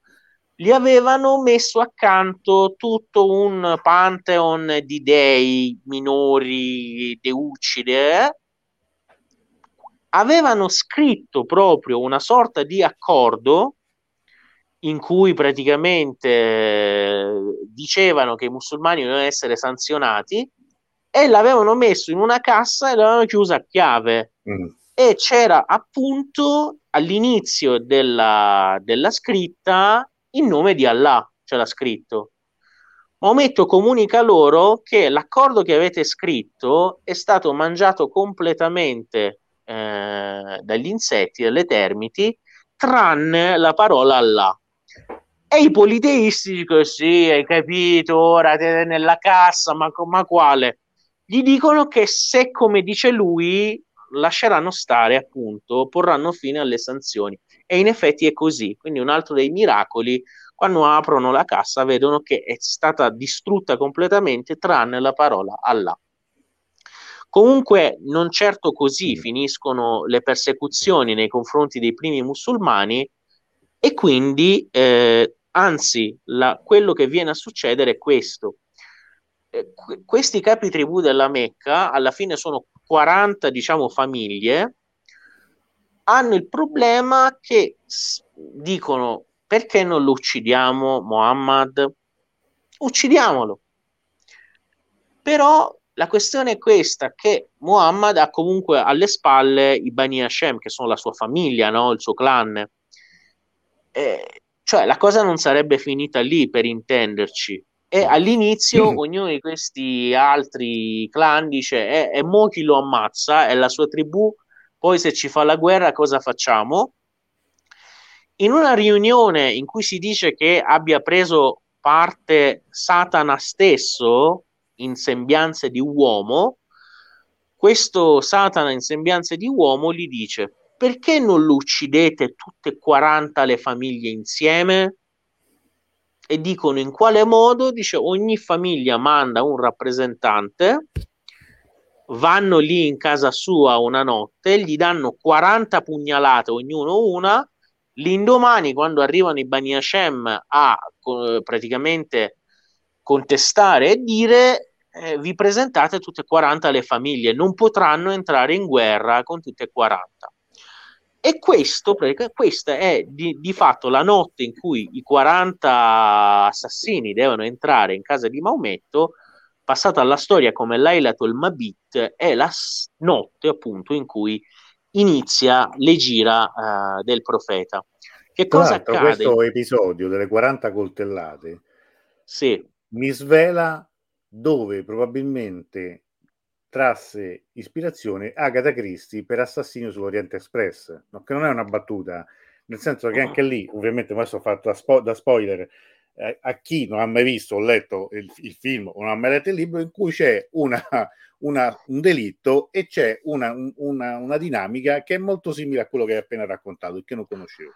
gli avevano messo accanto tutto un pantheon di dei minori, deucide, eh? avevano scritto proprio una sorta di accordo in cui praticamente eh, dicevano che i musulmani dovevano essere sanzionati e l'avevano messo in una cassa e l'avevano chiusa a chiave. Mm. E c'era appunto all'inizio della, della scritta in nome di Allah, c'era scritto. Maometto comunica loro che l'accordo che avete scritto è stato mangiato completamente eh, dagli insetti, dalle termiti, tranne la parola Allah. E i politeisti dicono: Sì, hai capito, ora te nella cassa, ma, ma quale? Gli dicono che se, come dice lui, lasceranno stare, appunto, porranno fine alle sanzioni. E in effetti è così. Quindi un altro dei miracoli, quando aprono la cassa, vedono che è stata distrutta completamente, tranne la parola Allah. Comunque, non certo così mm. finiscono le persecuzioni nei confronti dei primi musulmani e quindi, eh, anzi, la, quello che viene a succedere è questo. Eh, questi capi tribù della Mecca, alla fine sono 40, diciamo, famiglie, hanno il problema che dicono perché non lo uccidiamo Muhammad? Uccidiamolo. Però la questione è questa, che Muhammad ha comunque alle spalle i Bani Hashem, che sono la sua famiglia, no? il suo clan. Eh, cioè, la cosa non sarebbe finita lì, per intenderci. E all'inizio ognuno di questi altri clan dice, eh, e mo chi lo ammazza, è la sua tribù, poi se ci fa la guerra cosa facciamo? In una riunione in cui si dice che abbia preso parte Satana stesso, in sembianze di uomo, questo Satana in sembianze di uomo gli dice perché non lo uccidete tutte e 40 le famiglie insieme? E dicono in quale modo? Dice ogni famiglia manda un rappresentante, vanno lì in casa sua una notte, gli danno 40 pugnalate, ognuno una, l'indomani quando arrivano i Bani Hashem a praticamente contestare e dire eh, vi presentate tutte e 40 le famiglie, non potranno entrare in guerra con tutte e 40. E questo, questa è di, di, fatto la notte in cui i 40 assassini devono entrare in casa di Maometto, passata alla storia come Lailatul Mabit, è la notte appunto in cui inizia le gira uh, del profeta. Che cosa accade? Questo episodio delle 40 coltellate sì. mi svela dove probabilmente trasse ispirazione Agatha Christie per Assassinio sull'Oriente Express, no? che non è una battuta, nel senso che anche lì, ovviamente, questo ho fatto da, spo- da spoiler, eh, a chi non ha mai visto o letto il, il, film o non ha mai letto il libro, in cui c'è una, una, un delitto e c'è una, una, una dinamica che è molto simile a quello che hai appena raccontato e che non conoscevo.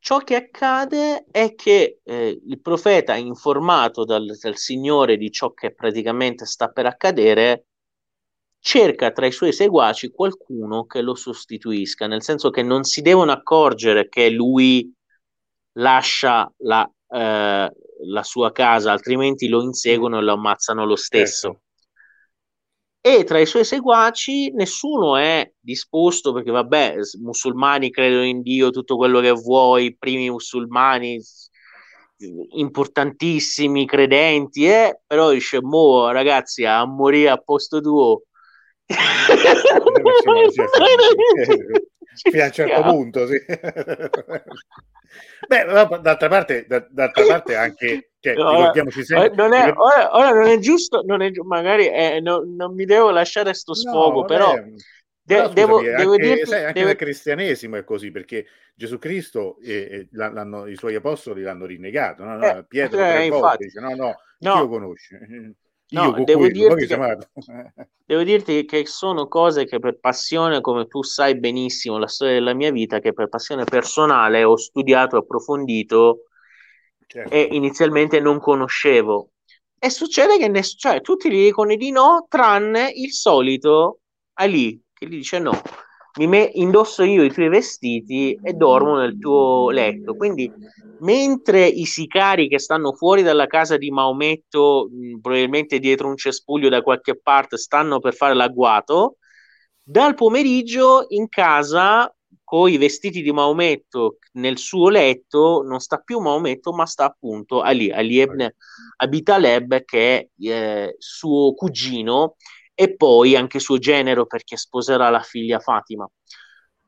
Ciò che accade è che eh, il profeta, informato dal, dal Signore di ciò che praticamente sta per accadere, cerca tra i suoi seguaci qualcuno che lo sostituisca, nel senso che non si devono accorgere che lui lascia la, eh, la sua casa, altrimenti lo inseguono e lo ammazzano lo stesso. Certo e tra i suoi seguaci nessuno è disposto perché vabbè musulmani credono in Dio tutto quello che vuoi primi musulmani importantissimi credenti eh? però dice mo ragazzi a morire a posto tuo fino a un certo punto sì. beh d'altra parte d'altra parte anche cioè, no, ricordiamoci sempre. Non è, ora, ora, non è giusto, non è, magari è, no, non mi devo lasciare sto sfogo, no, però. De- però scusami, devo, anche, devo dirti, sai, anche devo... il cristianesimo è così perché Gesù Cristo e, e i suoi apostoli l'hanno rinnegato. No? Eh, Pietro eh, volte, dice: No, no, no. lo conosci. No, devo, dirti che, devo dirti che sono cose che per passione, come tu sai benissimo, la storia della mia vita, che per passione personale ho studiato, approfondito certo. e inizialmente non conoscevo. E succede che ness- cioè, tutti gli dicono di no, tranne il solito Ali, che gli dice no. Mi me- indosso io i tuoi vestiti e dormo nel tuo letto. Quindi, mentre i sicari che stanno fuori dalla casa di Maometto, mh, probabilmente dietro un cespuglio da qualche parte, stanno per fare l'agguato, dal pomeriggio in casa con i vestiti di Maometto nel suo letto non sta più Maometto ma sta appunto Ali, Ali ibn Abi che è eh, suo cugino e poi anche suo genero perché sposerà la figlia Fatima.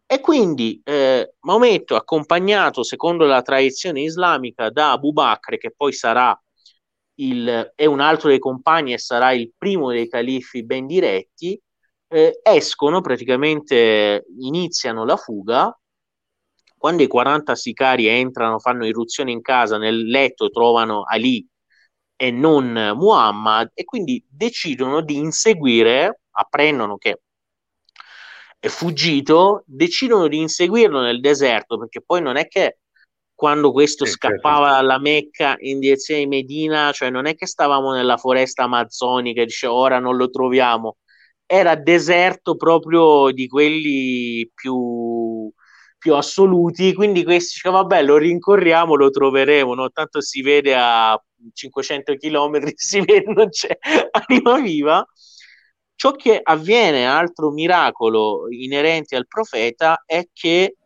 E quindi eh, Maometto, accompagnato secondo la tradizione islamica da Abu Bakr, che poi sarà il, è un altro dei compagni e sarà il primo dei califi ben diretti, eh, escono, praticamente iniziano la fuga. Quando i 40 sicari entrano, fanno irruzione in casa, nel letto trovano Ali e non Muhammad e quindi decidono di inseguire, apprendono che è fuggito, decidono di inseguirlo nel deserto perché poi non è che quando questo scappava dalla Mecca in direzione di Medina, cioè non è che stavamo nella foresta amazzonica e dice ora non lo troviamo, era deserto proprio di quelli più, più assoluti, quindi questi diceva vabbè lo rincorriamo, lo troveremo, no? tanto si vede a 500 km, si vede, non c'è anima viva. Ciò che avviene, altro miracolo inerente al profeta, è che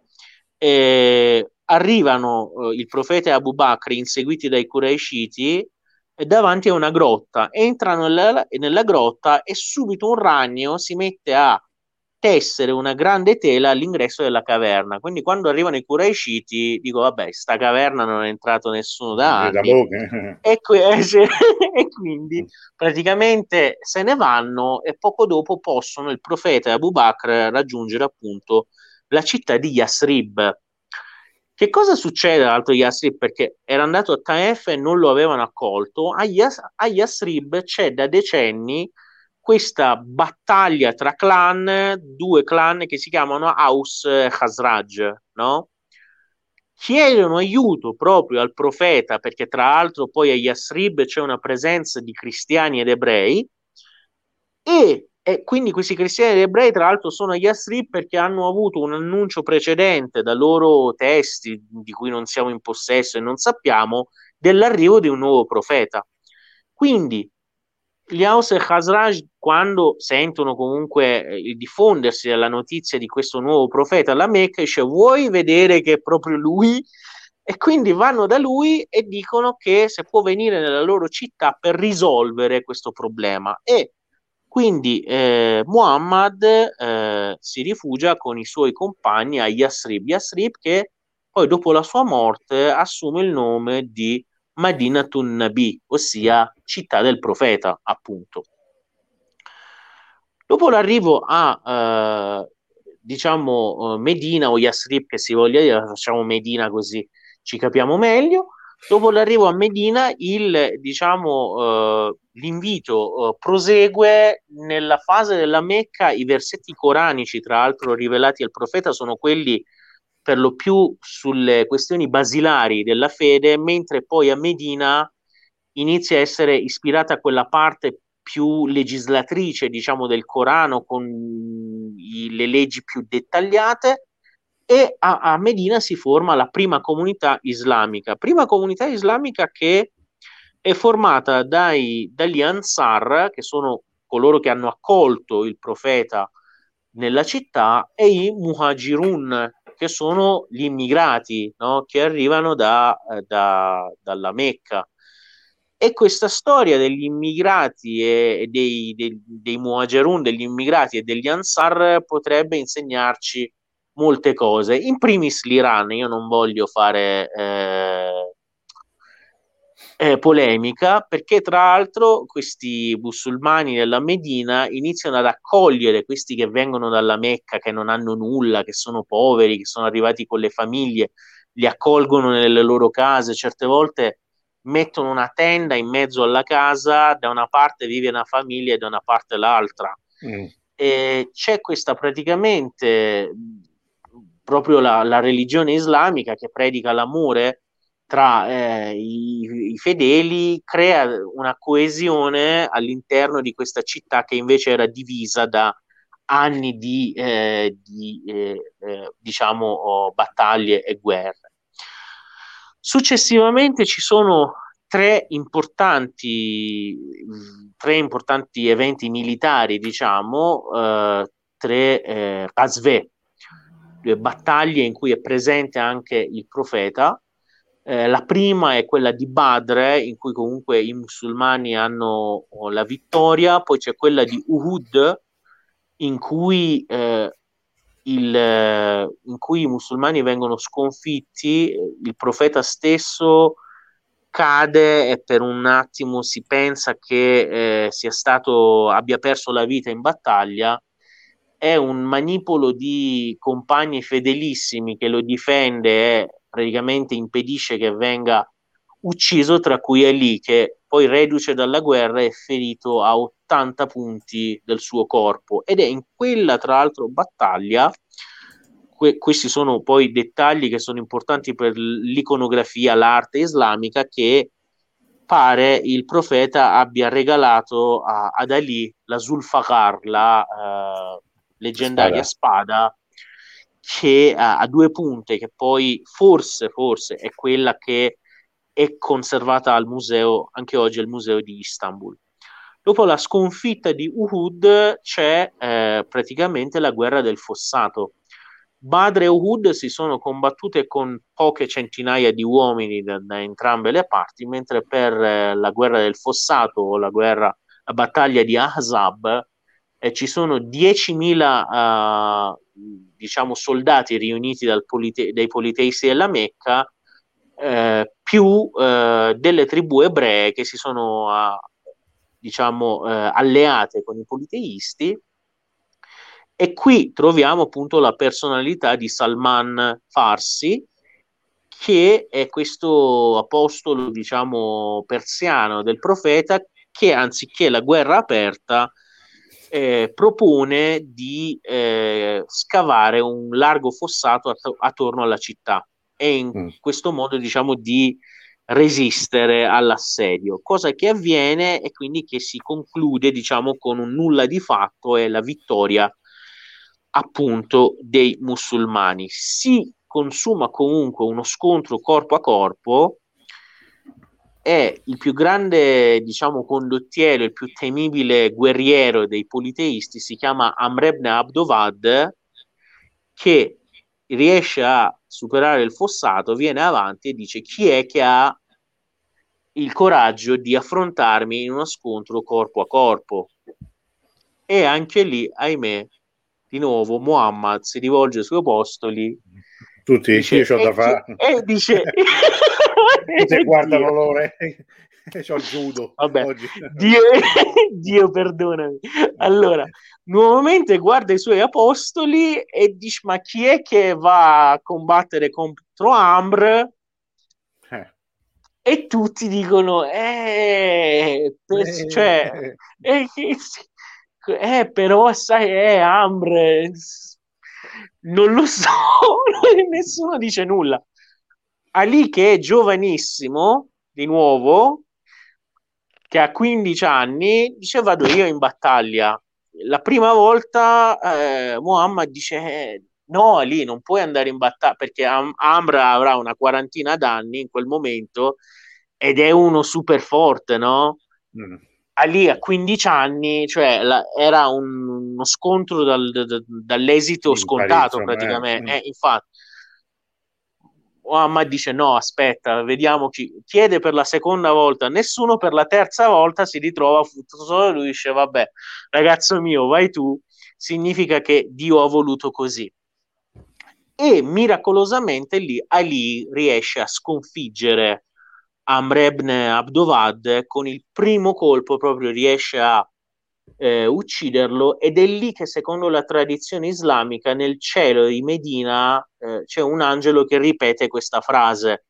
eh, arrivano eh, il profeta e Abu Bakr inseguiti dai Quraishiti davanti a una grotta. Entrano nella, nella grotta e subito un ragno si mette a tessere una grande tela all'ingresso della caverna. Quindi quando arrivano i Quraishiti dico vabbè, sta caverna non è entrato nessuno da anni. e, que- e, quindi praticamente se ne vanno e poco dopo possono il profeta e Abu Bakr raggiungere appunto la città di Yasrib che cosa succede all'altro Yasrib? Perché era andato a Taef e non lo avevano accolto. A, Yas- a Yasrib c'è da decenni questa battaglia tra clan, due clan che si chiamano Aus e Khazraj, no? Chiedono aiuto proprio al profeta, perché tra l'altro poi a Yasrib c'è una presenza di cristiani ed ebrei, e e quindi questi cristiani ed ebrei, tra l'altro, sono agli Yasrib perché hanno avuto un annuncio precedente da loro testi, di cui non siamo in possesso e non sappiamo, dell'arrivo di un nuovo profeta. Quindi gli Aus e Khazraj, quando sentono comunque eh, il diffondersi della notizia di questo nuovo profeta alla Mecca, dice vuoi vedere che è proprio lui? E quindi vanno da lui e dicono che se può venire nella loro città per risolvere questo problema. E quindi eh, Muhammad eh, si rifugia con i suoi compagni a Yasrib, Yasrib che poi dopo la sua morte assume il nome di Madinatun Nabi, ossia città del profeta, appunto. Dopo l'arrivo a, eh, diciamo, eh, Medina o Yasrib, che si voglia dire, facciamo Medina così ci capiamo meglio. Dopo l'arrivo a Medina, il, diciamo, eh, l'invito eh, prosegue nella fase della Mecca. I versetti coranici, tra l'altro rivelati al profeta, sono quelli per lo più sulle questioni basilari della fede, mentre poi a Medina inizia a essere ispirata a quella parte più legislatrice, diciamo, del Corano con i, le leggi più dettagliate e a, a, Medina si forma la prima comunità islamica, prima comunità islamica che è formata dai, dagli Ansar, che sono coloro che hanno accolto il profeta nella città, e i Muhajirun, che sono gli immigrati no? che arrivano da, da, dalla Mecca. E questa storia degli immigrati e dei, dei, dei Muhajirun, degli immigrati e degli Ansar potrebbe insegnarci molte cose. In primis l'Iran, io non voglio fare eh, eh, polemica, perché tra l'altro questi musulmani della Medina iniziano ad accogliere questi che vengono dalla Mecca, che non hanno nulla, che sono poveri, che sono arrivati con le famiglie, li accolgono nelle loro case, certe volte mettono una tenda in mezzo alla casa, da una parte vive una famiglia e da una parte l'altra. Mm. E c'è questa praticamente proprio la, la religione islamica che predica l'amore tra eh, i, i, fedeli crea una coesione all'interno di questa città che invece era divisa da anni di, eh, di eh, eh diciamo oh, battaglie e guerre. Successivamente ci sono tre importanti, tre importanti eventi militari, diciamo, eh, tre eh, Qasve, battaglie in cui è presente anche il profeta. Eh, la prima è quella di Badr, in cui comunque i musulmani hanno oh, la vittoria, poi c'è quella di Uhud, in cui eh, il, in cui i musulmani vengono sconfitti, il profeta stesso cade e per un attimo si pensa che eh, sia stato, abbia perso la vita in battaglia. È un manipolo di compagni fedelissimi che lo difende praticamente impedisce che venga ucciso, tra cui Ali, che poi reduce dalla guerra è ferito a 80 punti del suo corpo. Ed è in quella tra l'altro battaglia que- questi sono poi dettagli che sono importanti per l'iconografia, l'arte islamica che pare il profeta abbia regalato a, ad Ali la Zulfaqar, la uh, leggendaria spada, spada che ha, ha due punte, che poi forse, forse è quella che è conservata al museo, anche oggi al museo di Istanbul. Dopo la sconfitta di Uhud c'è eh, praticamente la guerra del fossato. Badr e Uhud si sono combattute con poche centinaia di uomini da, da entrambe le parti, mentre per eh, la guerra del fossato o la guerra, la battaglia di Ahzab eh, ci sono 10.000 uh, diciamo soldati riuniti polite- dai politeisti della Mecca eh, più eh, delle tribù ebree che si sono uh, diciamo eh, alleate con i politeisti. E qui troviamo appunto la personalità di Salman Farsi che è questo apostolo diciamo persiano del profeta che anziché la guerra aperta eh, propone di eh, scavare un largo fossato att- attorno alla città e in mm. questo modo diciamo di resistere all'assedio, cosa che avviene e quindi che si conclude diciamo con un nulla di fatto e la vittoria appunto dei musulmani. Si consuma comunque uno scontro corpo a corpo è il più grande, diciamo, condottiero, il più temibile guerriero dei politeisti, si chiama Amr ibn Abdovad, che riesce a superare il fossato, viene avanti e dice chi è che ha il coraggio di affrontarmi in uno scontro corpo a corpo. E anche lì, ahimè, di nuovo Muhammad si rivolge ai suoi apostoli. Tutti, dice, io ho da fare. E dice... Se guardano loro, eh. c'ho il judo Vabbè, Dio, Dio, perdonami. allora, nuovamente guarda i suoi apostoli e dice: Ma chi è che va a combattere contro Ambr? Eh. E tutti dicono: Eh, eh. cioè, eh, eh, però sai, è Ambr. Non lo so, nessuno dice nulla. Ali, che è giovanissimo, di nuovo, che ha 15 anni, dice vado io in battaglia. La prima volta eh, Muhammad dice eh, no Ali non puoi andare in battaglia perché Am- Amra avrà una quarantina d'anni in quel momento ed è uno super forte, no? Mm. Ali a 15 anni, cioè la, era un, uno scontro dal, da, dall'esito sì, scontato praticamente. Eh. Eh, infatti, Muhammad dice no, aspetta, vediamo chi chiede per la seconda volta, nessuno per la terza volta si ritrova solo lui dice vabbè, ragazzo mio, vai tu, significa che Dio ha voluto così. E miracolosamente lì Ali riesce a sconfiggere Amr ibn Abdovad con il primo colpo proprio riesce a eh, ucciderlo ed è lì che secondo la tradizione islamica nel cielo di Medina eh, c'è un angelo che ripete questa frase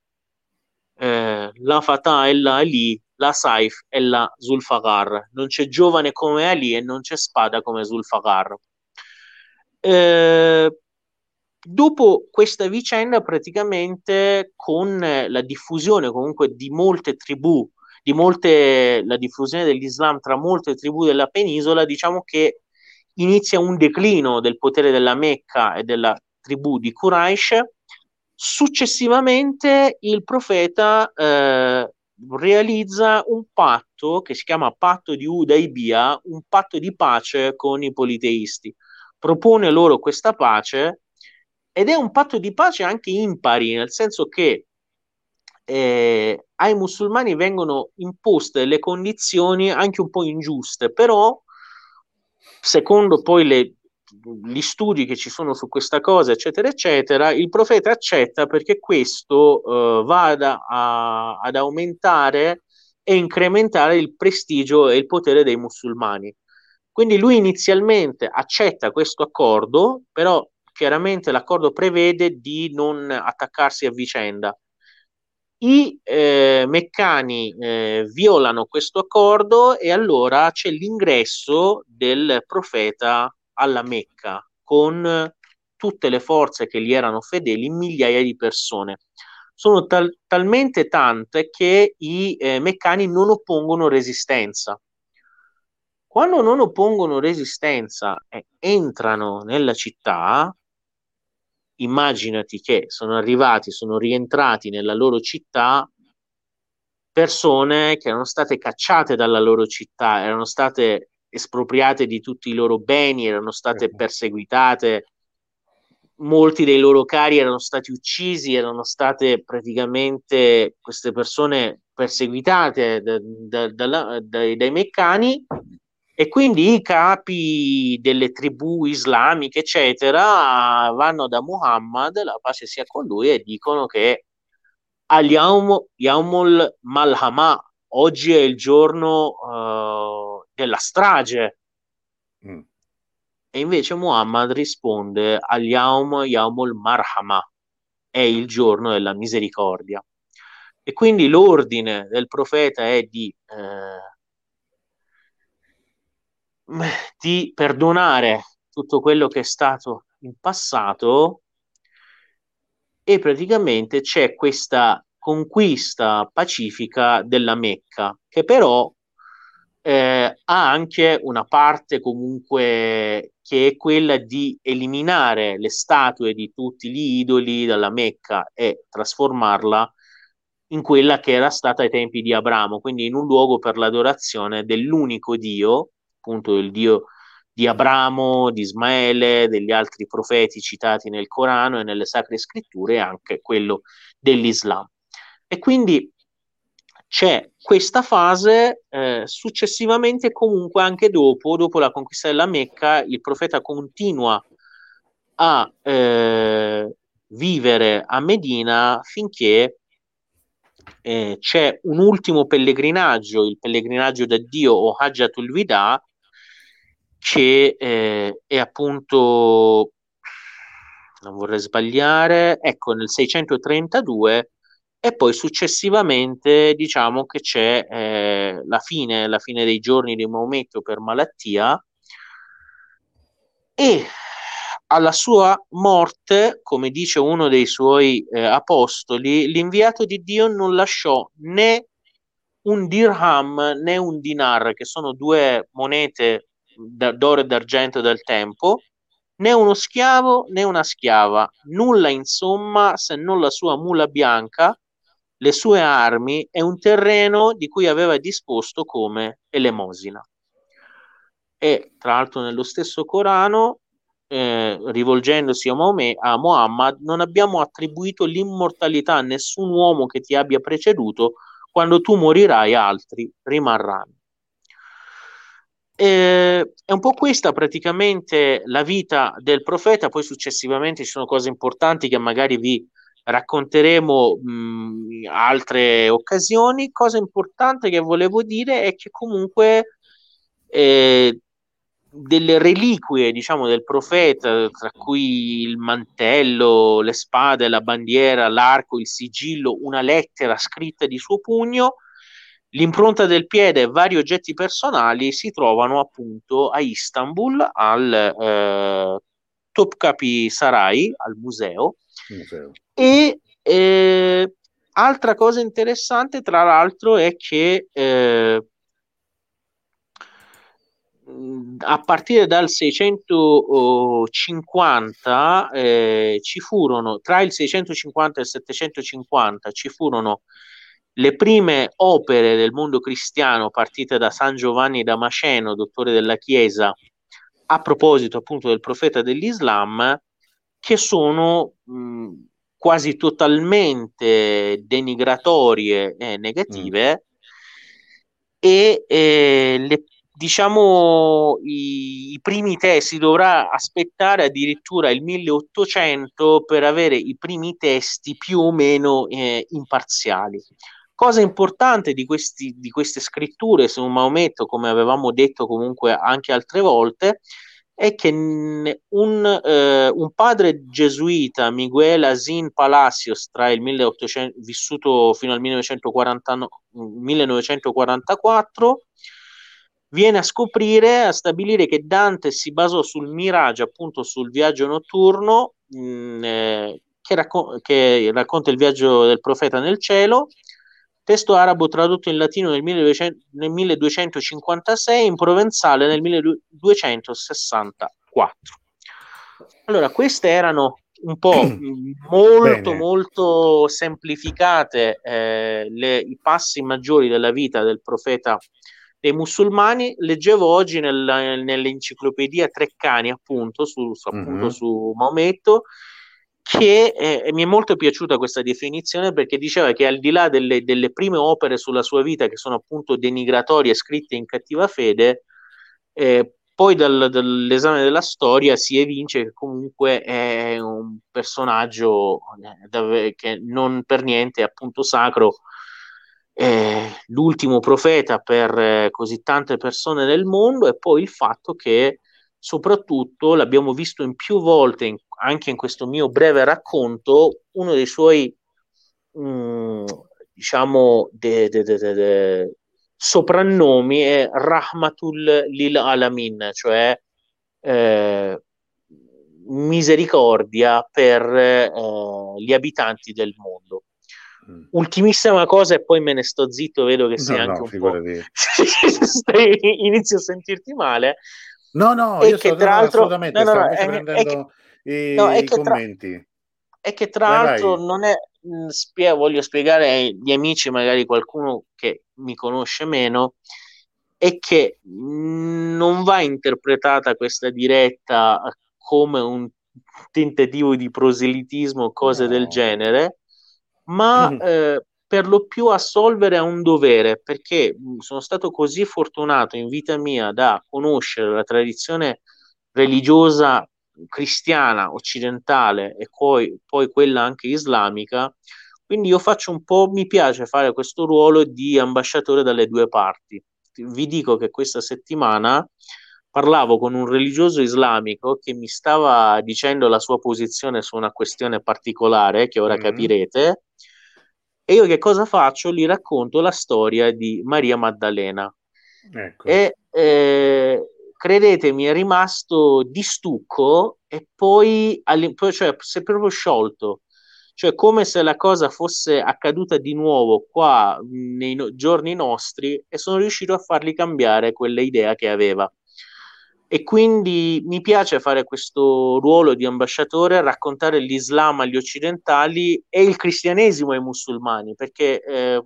eh, la Fatah è la Ali, la Saif è la Zulfagar non c'è giovane come Ali e non c'è spada come Zulfagar eh, dopo questa vicenda praticamente con la diffusione comunque di molte tribù di molte, la diffusione dell'Islam tra molte tribù della penisola, diciamo che inizia un declino del potere della Mecca e della tribù di Quraysh. Successivamente il profeta eh, realizza un patto che si chiama patto di Udaibia, un patto di pace con i politeisti. Propone loro questa pace ed è un patto di pace anche impari, nel senso che eh, ai musulmani vengono imposte le condizioni anche un po' ingiuste, però secondo poi le, gli studi che ci sono su questa cosa, eccetera, eccetera, il profeta accetta perché questo eh, vada a, ad aumentare e incrementare il prestigio e il potere dei musulmani. Quindi lui inizialmente accetta questo accordo, però chiaramente l'accordo prevede di non attaccarsi a vicenda i eh, meccani eh, violano questo accordo e allora c'è l'ingresso del profeta alla Mecca con tutte le forze che gli erano fedeli, migliaia di persone. Sono tal- talmente tante che i eh, meccani non oppongono resistenza. Quando non oppongono resistenza e entrano nella città, immaginati che sono arrivati, sono rientrati nella loro città persone che erano state cacciate dalla loro città, erano state espropriate di tutti i loro beni, erano state certo. perseguitate, molti dei loro cari erano stati uccisi, erano state praticamente queste persone perseguitate da, da, da, dai, dai meccani e quindi i capi delle tribù islamiche, eccetera, vanno da Muhammad, la pace sia con lui, e dicono che al-Yawm, Yawmul Malhama, oggi è il giorno uh, della strage. Mm. E invece Muhammad risponde al-Yawm Yawmul Marhama, è il giorno della misericordia. E quindi l'ordine del profeta è di... Eh, di perdonare tutto quello che è stato in passato e praticamente c'è questa conquista pacifica della Mecca che però eh, ha anche una parte comunque che è quella di eliminare le statue di tutti gli idoli dalla Mecca e trasformarla in quella che era stata ai tempi di Abramo, quindi in un luogo per l'adorazione dell'unico Dio appunto il Dio di Abramo, di Ismaele, degli altri profeti citati nel Corano e nelle sacre scritture anche quello dell'Islam. E quindi c'è questa fase, eh, successivamente comunque anche dopo, dopo la conquista della Mecca, il profeta continua a eh, vivere a Medina finché eh, c'è un ultimo pellegrinaggio, il pellegrinaggio da Dio o Hajjatul Wida, che eh, è appunto, non vorrei sbagliare, ecco nel 632 e poi successivamente diciamo che c'è eh, la fine, la fine dei giorni di Maometto per malattia e alla sua morte, come dice uno dei suoi eh, apostoli, l'inviato di Dio non lasciò né un dirham né un dinar, che sono due monete d'oro e d'argento del tempo, né uno schiavo né una schiava, nulla insomma se non la sua mula bianca, le sue armi e un terreno di cui aveva disposto come elemosina. E tra l'altro nello stesso Corano eh, rivolgendosi a, Maomet, a Muhammad, non abbiamo attribuito l'immortalità a nessun uomo che ti abbia preceduto, quando tu morirai altri rimarranno. Eh, è un po' questa praticamente la vita del profeta, poi successivamente ci sono cose importanti che magari vi racconteremo in altre occasioni. Cosa importante che volevo dire è che comunque eh, delle reliquie, diciamo, del profeta, tra cui il mantello, le spade, la bandiera, l'arco, il sigillo, una lettera scritta di suo pugno, l'impronta del piede e vari oggetti personali si trovano appunto a Istanbul, al eh, Topkapi Sarai, al museo. museo. E eh, altra cosa interessante, tra l'altro, è che eh, a partire dal 650 eh, ci furono tra il 650 e il 750 ci furono le prime opere del mondo cristiano partite da San Giovanni Damasceno, dottore della Chiesa, a proposito appunto del profeta dell'Islam, che sono mh, quasi totalmente denigratorie e negative mm. e eh, le diciamo i, i, primi testi dovrà aspettare addirittura il 1800 per avere i primi testi più o meno eh, imparziali. Cosa importante di, questi, di queste scritture su Maometto, come avevamo detto comunque anche altre volte, è che un, eh, un padre gesuita, Miguel Asin Palacios, tra il 1800, vissuto fino al 1940, 1944, viene a scoprire, a stabilire che Dante si basò sul Mirage, appunto sul viaggio notturno, mh, mm, eh, che, racco- che, racconta il viaggio del profeta nel cielo, testo arabo tradotto in latino nel, 1200, nel 1256, in provenzale nel 1264. Allora, queste erano un po' molto, Bene. molto semplificate eh, le, i passi maggiori della vita del profeta dei musulmani. Leggevo oggi nel, nell'enciclopedia Treccani, appunto, su, su, appunto, mm-hmm. su Maometto, che eh, mi è molto piaciuta questa definizione perché diceva che al di là delle, delle prime opere sulla sua vita, che sono appunto denigratorie, scritte in cattiva fede, eh, poi dal, dall'esame della storia si evince che comunque è un personaggio eh, che non per niente è appunto sacro eh, l'ultimo profeta per eh, così tante persone nel mondo e poi il fatto che soprattutto l'abbiamo visto in più volte in, anche in questo mio breve racconto uno dei suoi mh, mm, diciamo de, de, de, soprannomi è Rahmatul lil Alamin cioè eh, misericordia per eh, gli abitanti del mondo Mm. Ultimissima cosa e poi me ne sto zitto, vedo che sei no, anche no, un po'... Inizio a sentirti male. No, no, io che tra l'altro... assolutamente, no, no, no, è, prendendo è, i, no, i commenti. Tra... È che tra vai, l'altro vai. non è... Mm, spie... voglio spiegare agli amici, magari qualcuno che mi conosce meno, è che non va interpretata questa diretta come un tentativo di proselitismo o cose no. del genere, ma mm. eh, per lo più assolvere a un dovere, perché mm, sono stato così fortunato in vita mia da conoscere la tradizione religiosa cristiana occidentale e poi, poi quella anche islamica, quindi io faccio un po', mi piace fare questo ruolo di ambasciatore dalle due parti. Vi dico che questa settimana parlavo con un religioso islamico che mi stava dicendo la sua posizione su una questione particolare che ora mm. capirete. E io che cosa faccio? Gli racconto la storia di Maria Maddalena. Ecco. E eh, credetemi, è rimasto di stucco e poi, cioè, si è proprio sciolto cioè come se la cosa fosse accaduta di nuovo qua nei no- giorni nostri e sono riuscito a fargli cambiare quella idea che aveva. E quindi mi piace fare questo ruolo di ambasciatore, raccontare l'Islam agli occidentali e il cristianesimo ai musulmani, perché eh,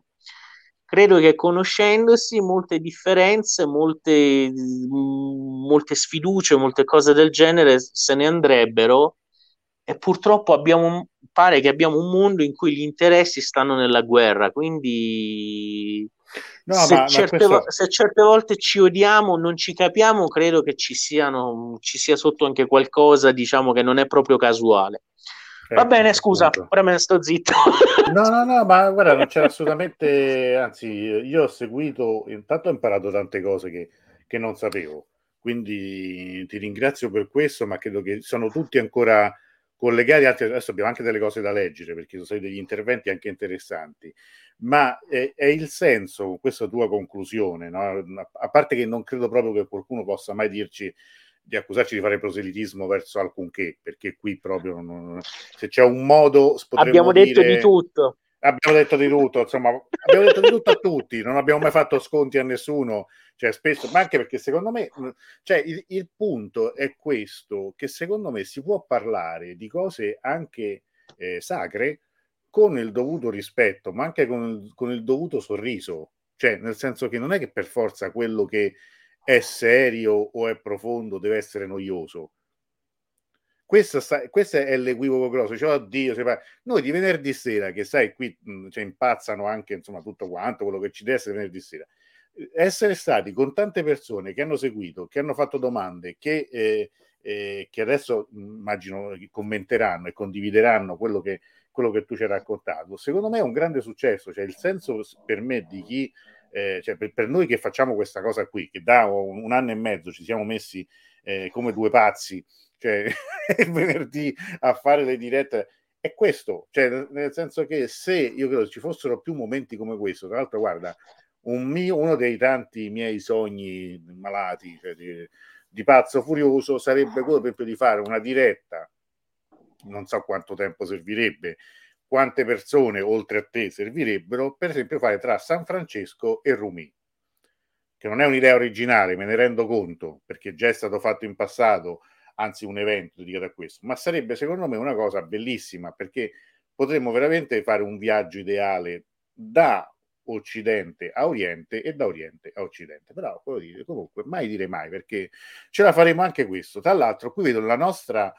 credo che conoscendosi molte differenze, molte, molte sfiducie, molte cose del genere se ne andrebbero e purtroppo abbiamo, pare che abbiamo un mondo in cui gli interessi stanno nella guerra, quindi no, se, ma, certe ma questo... se, certe volte ci odiamo, non ci capiamo, credo che ci, siano, ci sia sotto anche qualcosa, diciamo, che non è proprio casuale. Va ecco, bene, scusa, ora me ne sto zitto. No, no, no, ma guarda, non c'era assolutamente, anzi, io ho seguito, intanto ho imparato tante cose che, che non sapevo, quindi ti ringrazio per questo, ma credo che sono tutti ancora collegati, adesso abbiamo anche delle cose da leggere perché sono stati degli interventi anche interessanti, ma è, è il senso, questa tua conclusione, no? a parte che non credo proprio che qualcuno possa mai dirci di accusarci di fare proselitismo verso alcunché, perché qui proprio non, se c'è un modo... Abbiamo detto dire, di tutto. Abbiamo detto di tutto, insomma, abbiamo detto di tutto a tutti, non abbiamo mai fatto sconti a nessuno, cioè spesso, ma anche perché secondo me, cioè il, il punto è questo, che secondo me si può parlare di cose anche eh, sacre con il dovuto rispetto, ma anche con il, con il dovuto sorriso, cioè nel senso che non è che per forza quello che è serio o è profondo deve essere noioso, questo, sta, questo è l'equivoco grosso. Cioè, oddio, noi di venerdì sera, che sai, qui mh, cioè, impazzano anche insomma tutto quanto quello che ci deve essere venerdì sera. Essere stati con tante persone che hanno seguito, che hanno fatto domande, che, eh, eh, che adesso immagino commenteranno e condivideranno quello che, quello che tu ci hai raccontato, secondo me è un grande successo. Cioè, il senso per me di chi, eh, cioè per, per, noi che facciamo questa cosa qui, che da un, un anno e mezzo ci siamo messi eh, come due pazzi cioè il venerdì a fare le dirette è questo, cioè nel senso che se io credo ci fossero più momenti come questo, tra l'altro guarda, un mio, uno dei tanti miei sogni malati, cioè di, di, pazzo furioso, sarebbe quello esempio di fare una diretta, non so quanto tempo servirebbe, quante persone oltre a te servirebbero, per esempio fare tra San Francesco e Rumi, che non è un'idea originale, me ne rendo conto, perché già è stato fatto in passato anzi un evento dedicato a questo, ma sarebbe secondo me una cosa bellissima perché potremmo veramente fare un viaggio ideale da Occidente a Oriente e da Oriente a Occidente. Però comunque mai dire mai perché ce la faremo anche questo. Tra l'altro qui vedo la nostra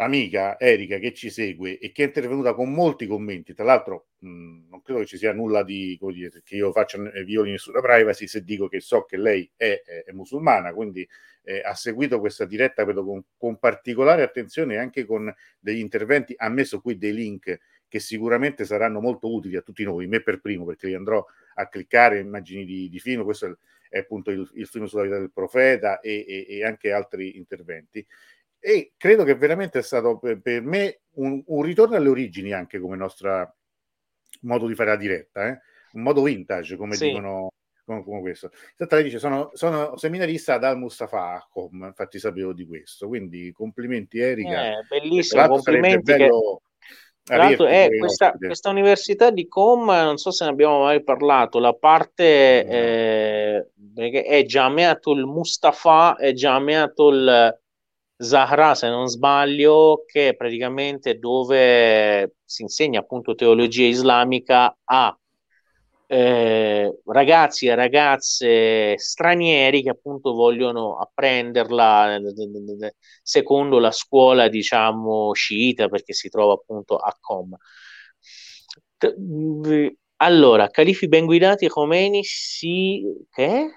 amica Erika che ci segue e che è intervenuta con molti commenti. Tra l'altro, mh, non credo che ci sia nulla di come dire, che io faccia eh, violi nessuna privacy se dico che so che lei è, è, è musulmana, quindi eh, ha seguito questa diretta vedo con, con, particolare attenzione e anche con degli interventi. Ha messo qui dei link che sicuramente saranno molto utili a tutti noi, me per primo, perché li andrò a cliccare immagini di, di film. Questo è, è appunto il, il, film sulla vita del profeta e, e, e anche altri interventi e credo che veramente è stato per, per me un, un, ritorno alle origini anche come nostro modo di fare la diretta, eh? un modo vintage come sì. dicono come, come questo. Senta, lei dice sono, sono seminarista ad Al Mustafa Com, infatti sapevo di questo, quindi complimenti Erika. Eh, bellissimo, complimenti bello... Che... è questa, questa, università di Com, non so se ne abbiamo mai parlato, la parte eh, è Jamiatul Mustafa e Jamiatul Zahra, se non sbaglio, che è praticamente dove si insegna appunto teologia islamica a eh, ragazzi e ragazze stranieri che appunto vogliono apprenderla secondo la scuola, diciamo, sciita, perché si trova appunto a Com. Allora, califi ben guidati, Khomeini si... Che?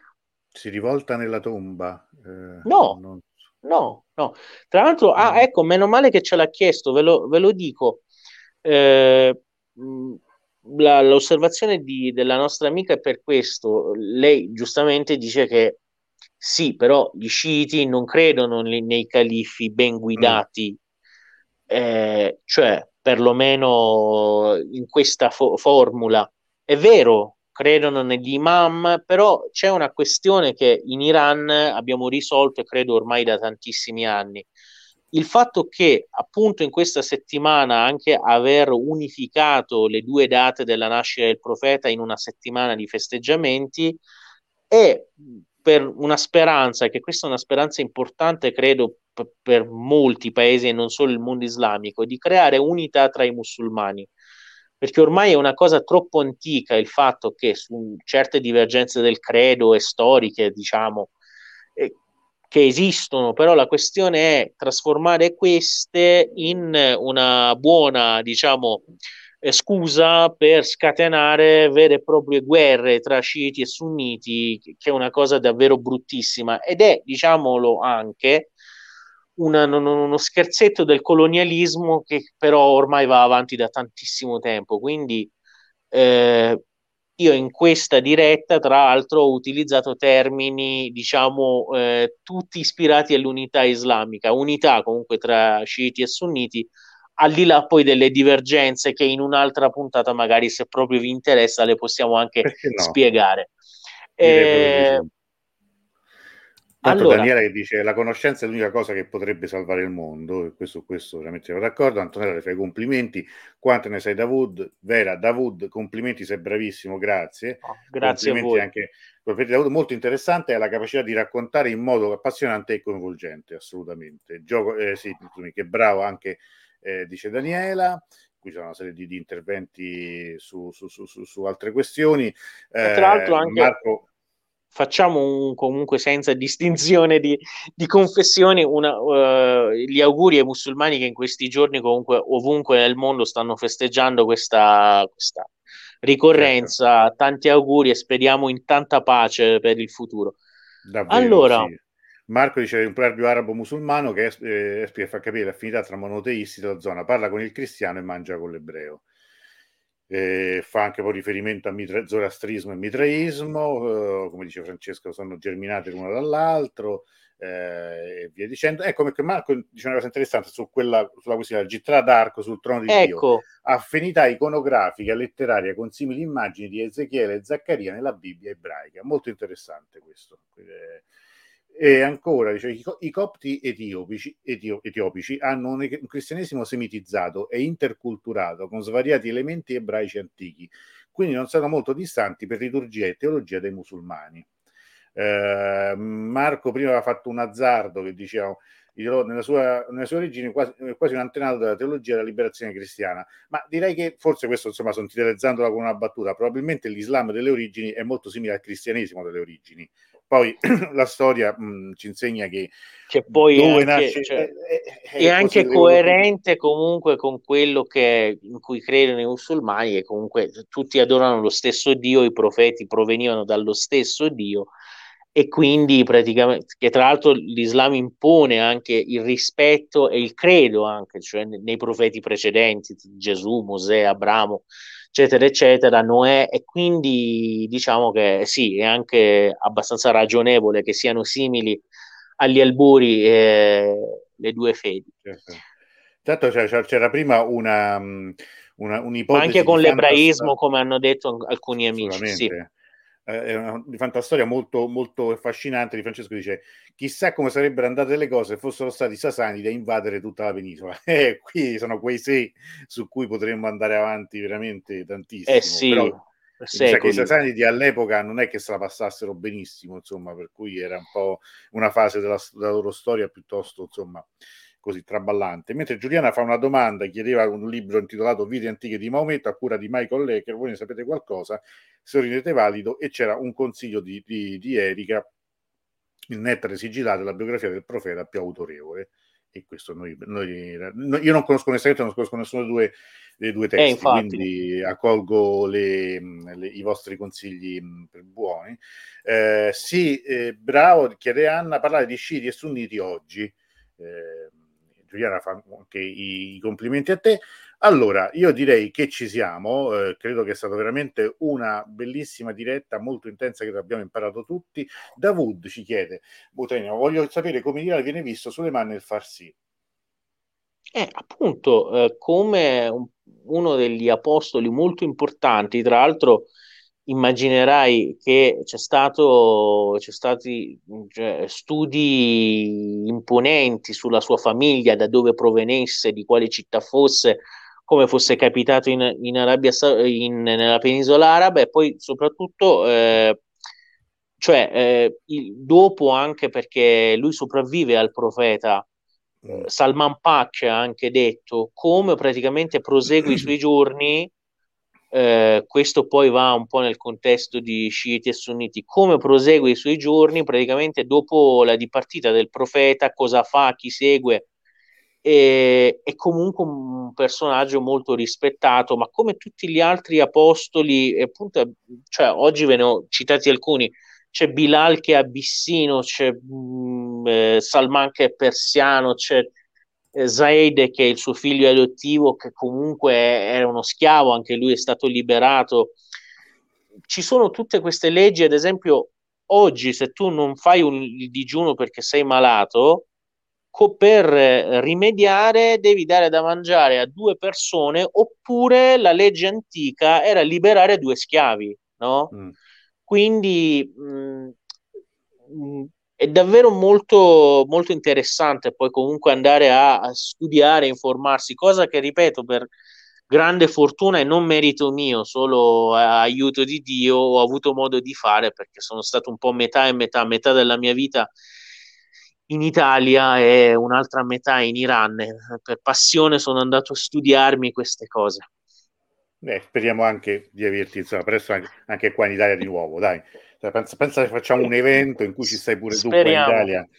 Si rivolta nella tomba. Eh, no, non... no, no. Tra l'altro, ah, mm. ecco, meno male che ce l'ha chiesto, ve lo, ve lo dico. Eh, la, l'osservazione di, della nostra amica è per questo. Lei giustamente dice che sì, però gli sciiti non credono nei, nei califfi ben guidati, mm. eh, cioè perlomeno in questa fo- formula. È vero, credono negli imam, però c'è una questione che in Iran abbiamo risolto, credo ormai da tantissimi anni. Il fatto che appunto in questa settimana anche aver unificato le due date della nascita del profeta in una settimana di festeggiamenti è per una speranza, che questa è una speranza importante, credo, per molti paesi e non solo il mondo islamico, di creare unità tra i musulmani. Perché ormai è una cosa troppo antica il fatto che su certe divergenze del credo e storiche, diciamo, eh, che esistono, però la questione è trasformare queste in una buona, diciamo, eh, scusa per scatenare vere e proprie guerre tra sciiti e sunniti, che è una cosa davvero bruttissima. Ed è, diciamolo anche, una, uno scherzetto del colonialismo che però ormai va avanti da tantissimo tempo. Quindi eh, io in questa diretta, tra l'altro, ho utilizzato termini, diciamo, eh, tutti ispirati all'unità islamica, unità comunque tra sciiti e sunniti, al di là poi delle divergenze che in un'altra puntata magari se proprio vi interessa le possiamo anche no? spiegare. Eh, Tanto allora, Daniele che dice la conoscenza è l'unica cosa che potrebbe salvare il mondo, e questo, questo veramente siamo d'accordo. Antonella le fai complimenti. Quanto ne sai Davud? Vera, Davud, complimenti, sei bravissimo, grazie. Oh, grazie a voi. Anche, molto interessante è la capacità di raccontare in modo appassionante e coinvolgente, assolutamente. Gioco, eh, sì, che bravo anche eh, dice Daniela. Qui c'è una serie di, di interventi su, su, su, su, altre questioni. Eh, tra l'altro anche... Marco, facciamo un, comunque senza distinzione di, di confessioni una, uh, gli auguri ai musulmani che in questi giorni comunque ovunque nel mondo stanno festeggiando questa, questa ricorrenza certo. tanti auguri e speriamo in tanta pace per il futuro Davvero, allora sì. Marco dice un proverbio arabo-musulmano che eh, fa capire l'affinità tra monoteisti della zona, parla con il cristiano e mangia con l'ebreo. Eh, fa anche poi riferimento a mitra- zoroastrismo e mitraismo, eh, come dice Francesco, sono germinate l'uno dall'altro eh, e via dicendo. Ecco perché Marco dice una cosa interessante su quella, sulla questione del Gitra d'Arco sul trono di ecco. Dio. Affinità iconografica, letteraria con simili immagini di Ezechiele e Zaccaria nella Bibbia ebraica. Molto interessante questo. Eh, e ancora, dice, i, copti etiopici, etio, etiopici hanno un, cristianesimo semitizzato e interculturato con svariati elementi ebraici antichi, quindi non sono molto distanti per liturgia e teologia dei musulmani. Eh, Marco prima aveva fatto un azzardo che diceva nella sua, nelle sue origini quasi, quasi, un antenato della teologia della liberazione cristiana, ma direi che forse questo insomma sintetizzandola con una battuta, probabilmente l'Islam delle origini è molto simile al cristianesimo delle origini, poi la storia mh, ci insegna che, che poi dove anche, nasce, cioè, è, è, è anche coerente comunque con quello che, in cui credono i musulmani, che comunque tutti adorano lo stesso Dio, i profeti provenivano dallo stesso Dio e quindi praticamente, che tra l'altro l'Islam impone anche il rispetto e il credo anche, cioè nei profeti precedenti, Gesù, Mosè, Abramo, eccetera, eccetera, Noè, e quindi diciamo che sì, è anche abbastanza ragionevole che siano simili agli alburi eh, le due fedi. Certo. Tanto c'era, c'era prima una, una, un'ipotesi. Anche con l'ebraismo, come hanno detto alcuni amici. Sì è una fantastoria molto, molto affascinante di Francesco dice chissà come sarebbero andate le cose se fossero stati sasani da invadere tutta la penisola. E qui sono quei sé su cui potremmo andare avanti veramente tantissimo eh sì, Però, che i Sasanidi all'epoca non è che se la passassero benissimo insomma per cui era un po' una fase della, della loro storia piuttosto insomma così traballante. Mentre Giuliana fa una domanda, chiedeva un libro intitolato Vite antiche di Maometto a cura di Michael Lecker, voi ne sapete qualcosa, se lo ritenete valido, e c'era un consiglio di, di, di Erika, il nettare sigillato, la biografia del profeta più autorevole. E questo noi, noi io non conosco onestamente, non conosco nessuno dei due, dei due testi, eh, quindi accolgo le, le, i vostri consigli per buoni. Eh, sì, eh, bravo, chiede Anna, parlare di sciiti e sunniti oggi. Eh, Giuliana fa anche i, complimenti a te. Allora, io direi che ci siamo, eh, credo che è stata veramente una bellissima diretta, molto intensa che abbiamo imparato tutti. Davud ci chiede, Butenio, voglio sapere come dire viene visto sulle mani il far sì. Eh, appunto, eh, come un, uno degli apostoli molto importanti, tra l'altro immaginerai che c'è stato c'è stati cioè, studi imponenti sulla sua famiglia, da dove provenisse, di quale città fosse, come fosse capitato in, in Arabia in, nella penisola araba e poi soprattutto eh, cioè eh, il, dopo anche perché lui sopravvive al profeta mm. Salman Pak ha anche detto come praticamente prosegue i suoi giorni eh, questo poi va un po' nel contesto di sciiti e sunniti, come prosegue i suoi giorni, praticamente dopo la dipartita del profeta, cosa fa, chi segue, e, è comunque un personaggio molto rispettato, ma come tutti gli altri apostoli, appunto, cioè, oggi ve ne ho citati alcuni, c'è Bilal che è abissino, c'è mh, mm, eh, Salman che è persiano, c'è Zaid, che è il suo figlio adottivo, che comunque era uno schiavo, anche lui è stato liberato. Ci sono tutte queste leggi, ad esempio, oggi se tu non fai un, il digiuno perché sei malato, co- per rimediare devi dare da mangiare a due persone, oppure la legge antica era liberare due schiavi, no? Mm. Quindi mh, mh, è davvero molto, molto interessante poi comunque andare a, a studiare, informarsi, cosa che ripeto per grande fortuna e non merito mio, solo aiuto di Dio ho avuto modo di fare perché sono stato un po' metà e metà, metà della mia vita in Italia e un'altra metà in Iran. Per passione sono andato a studiarmi queste cose. Beh, speriamo anche di averti insomma, presto anche, anche qua in Italia di nuovo, dai. Cioè, pensa, pensa, che facciamo un evento in cui ci stai pure Speriamo. tu qua in Italia,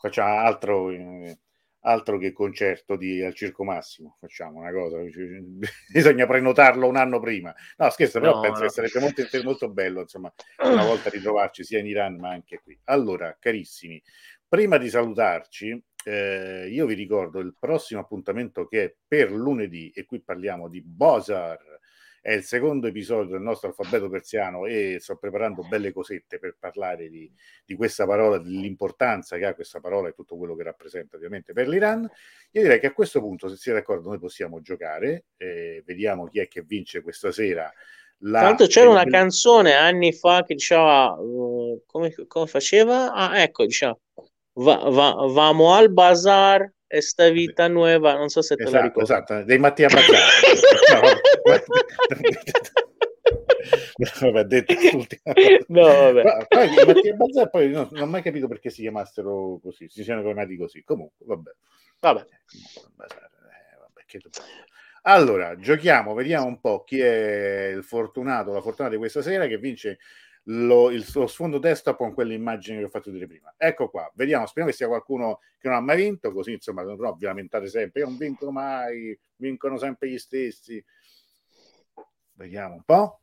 facciamo altro, eh, altro che concerto di, al Circo Massimo, facciamo una cosa, bisogna prenotarlo un anno prima. No, scherzo, però no, penso no. che sarebbe molto, molto bello, insomma, una volta ritrovarci sia in Iran ma anche qui. Allora, carissimi, prima di salutarci, eh, io vi ricordo il prossimo appuntamento che è per lunedì, e qui parliamo di Bozar, è il secondo episodio del nostro alfabeto persiano e sto preparando belle cosette per parlare di, di questa parola, dell'importanza che ha questa parola e tutto quello che rappresenta ovviamente per l'Iran. Io direi che a questo punto, se siete d'accordo, noi possiamo giocare, eh, vediamo chi è che vince questa sera. La... Tanto c'era una canzone anni fa che diceva uh, come, come, faceva? Ah, ecco, diciamo va, va, vamo al bazar esta vita nuova, non so se te esatto, la ricordi. Esatto, dei Mattia Bazzari. vabbè, detto no, vabbè. Ma, poi, Mattia Bazzar, poi no, non ho mai capito perché si chiamassero così, si siano chiamati così. Comunque, vabbè. Vabbè. Eh, vabbè allora, giochiamo, vediamo un po' chi è il fortunato, la fortunata di questa sera che vince lo, il suo sfondo desktop con quell'immagine che ho fatto vedere prima. Ecco qua, vediamo, speriamo che sia qualcuno che non ha mai vinto, così insomma, non vi lamentate sempre, io non vinco mai, vincono sempre gli stessi. Vediamo un po'.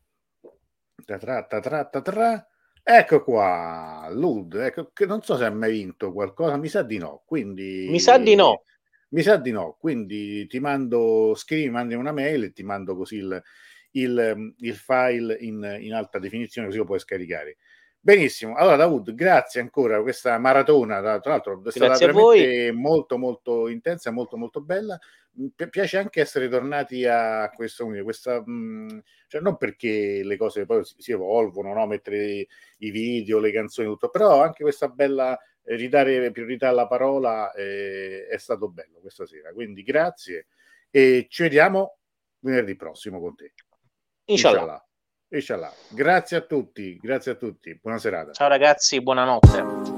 Tatra, tatra, tatra. Ecco qua, Lud, ecco, che non so se ha mai vinto qualcosa, mi sa di no, quindi... Mi sa di no. Mi sa di no, quindi ti mando, scrivi, mandi una mail e ti mando così il, il, il file in, in, alta definizione così lo puoi scaricare. Benissimo, allora Davud, grazie ancora per questa maratona, tra, l'altro è stata veramente molto molto intensa, molto molto bella. Mi piace anche essere tornati a questo, questa, mh, mm, cioè non perché le cose poi si, si evolvono, no? mettere i video, le canzoni, tutto, però anche questa bella eh, ridare priorità alla parola eh, è stato bello questa sera. Quindi grazie e ci vediamo venerdì prossimo con te. Inshallah. Inshallah. Grazie a tutti, grazie a tutti. Buona serata. Ciao ragazzi, buonanotte.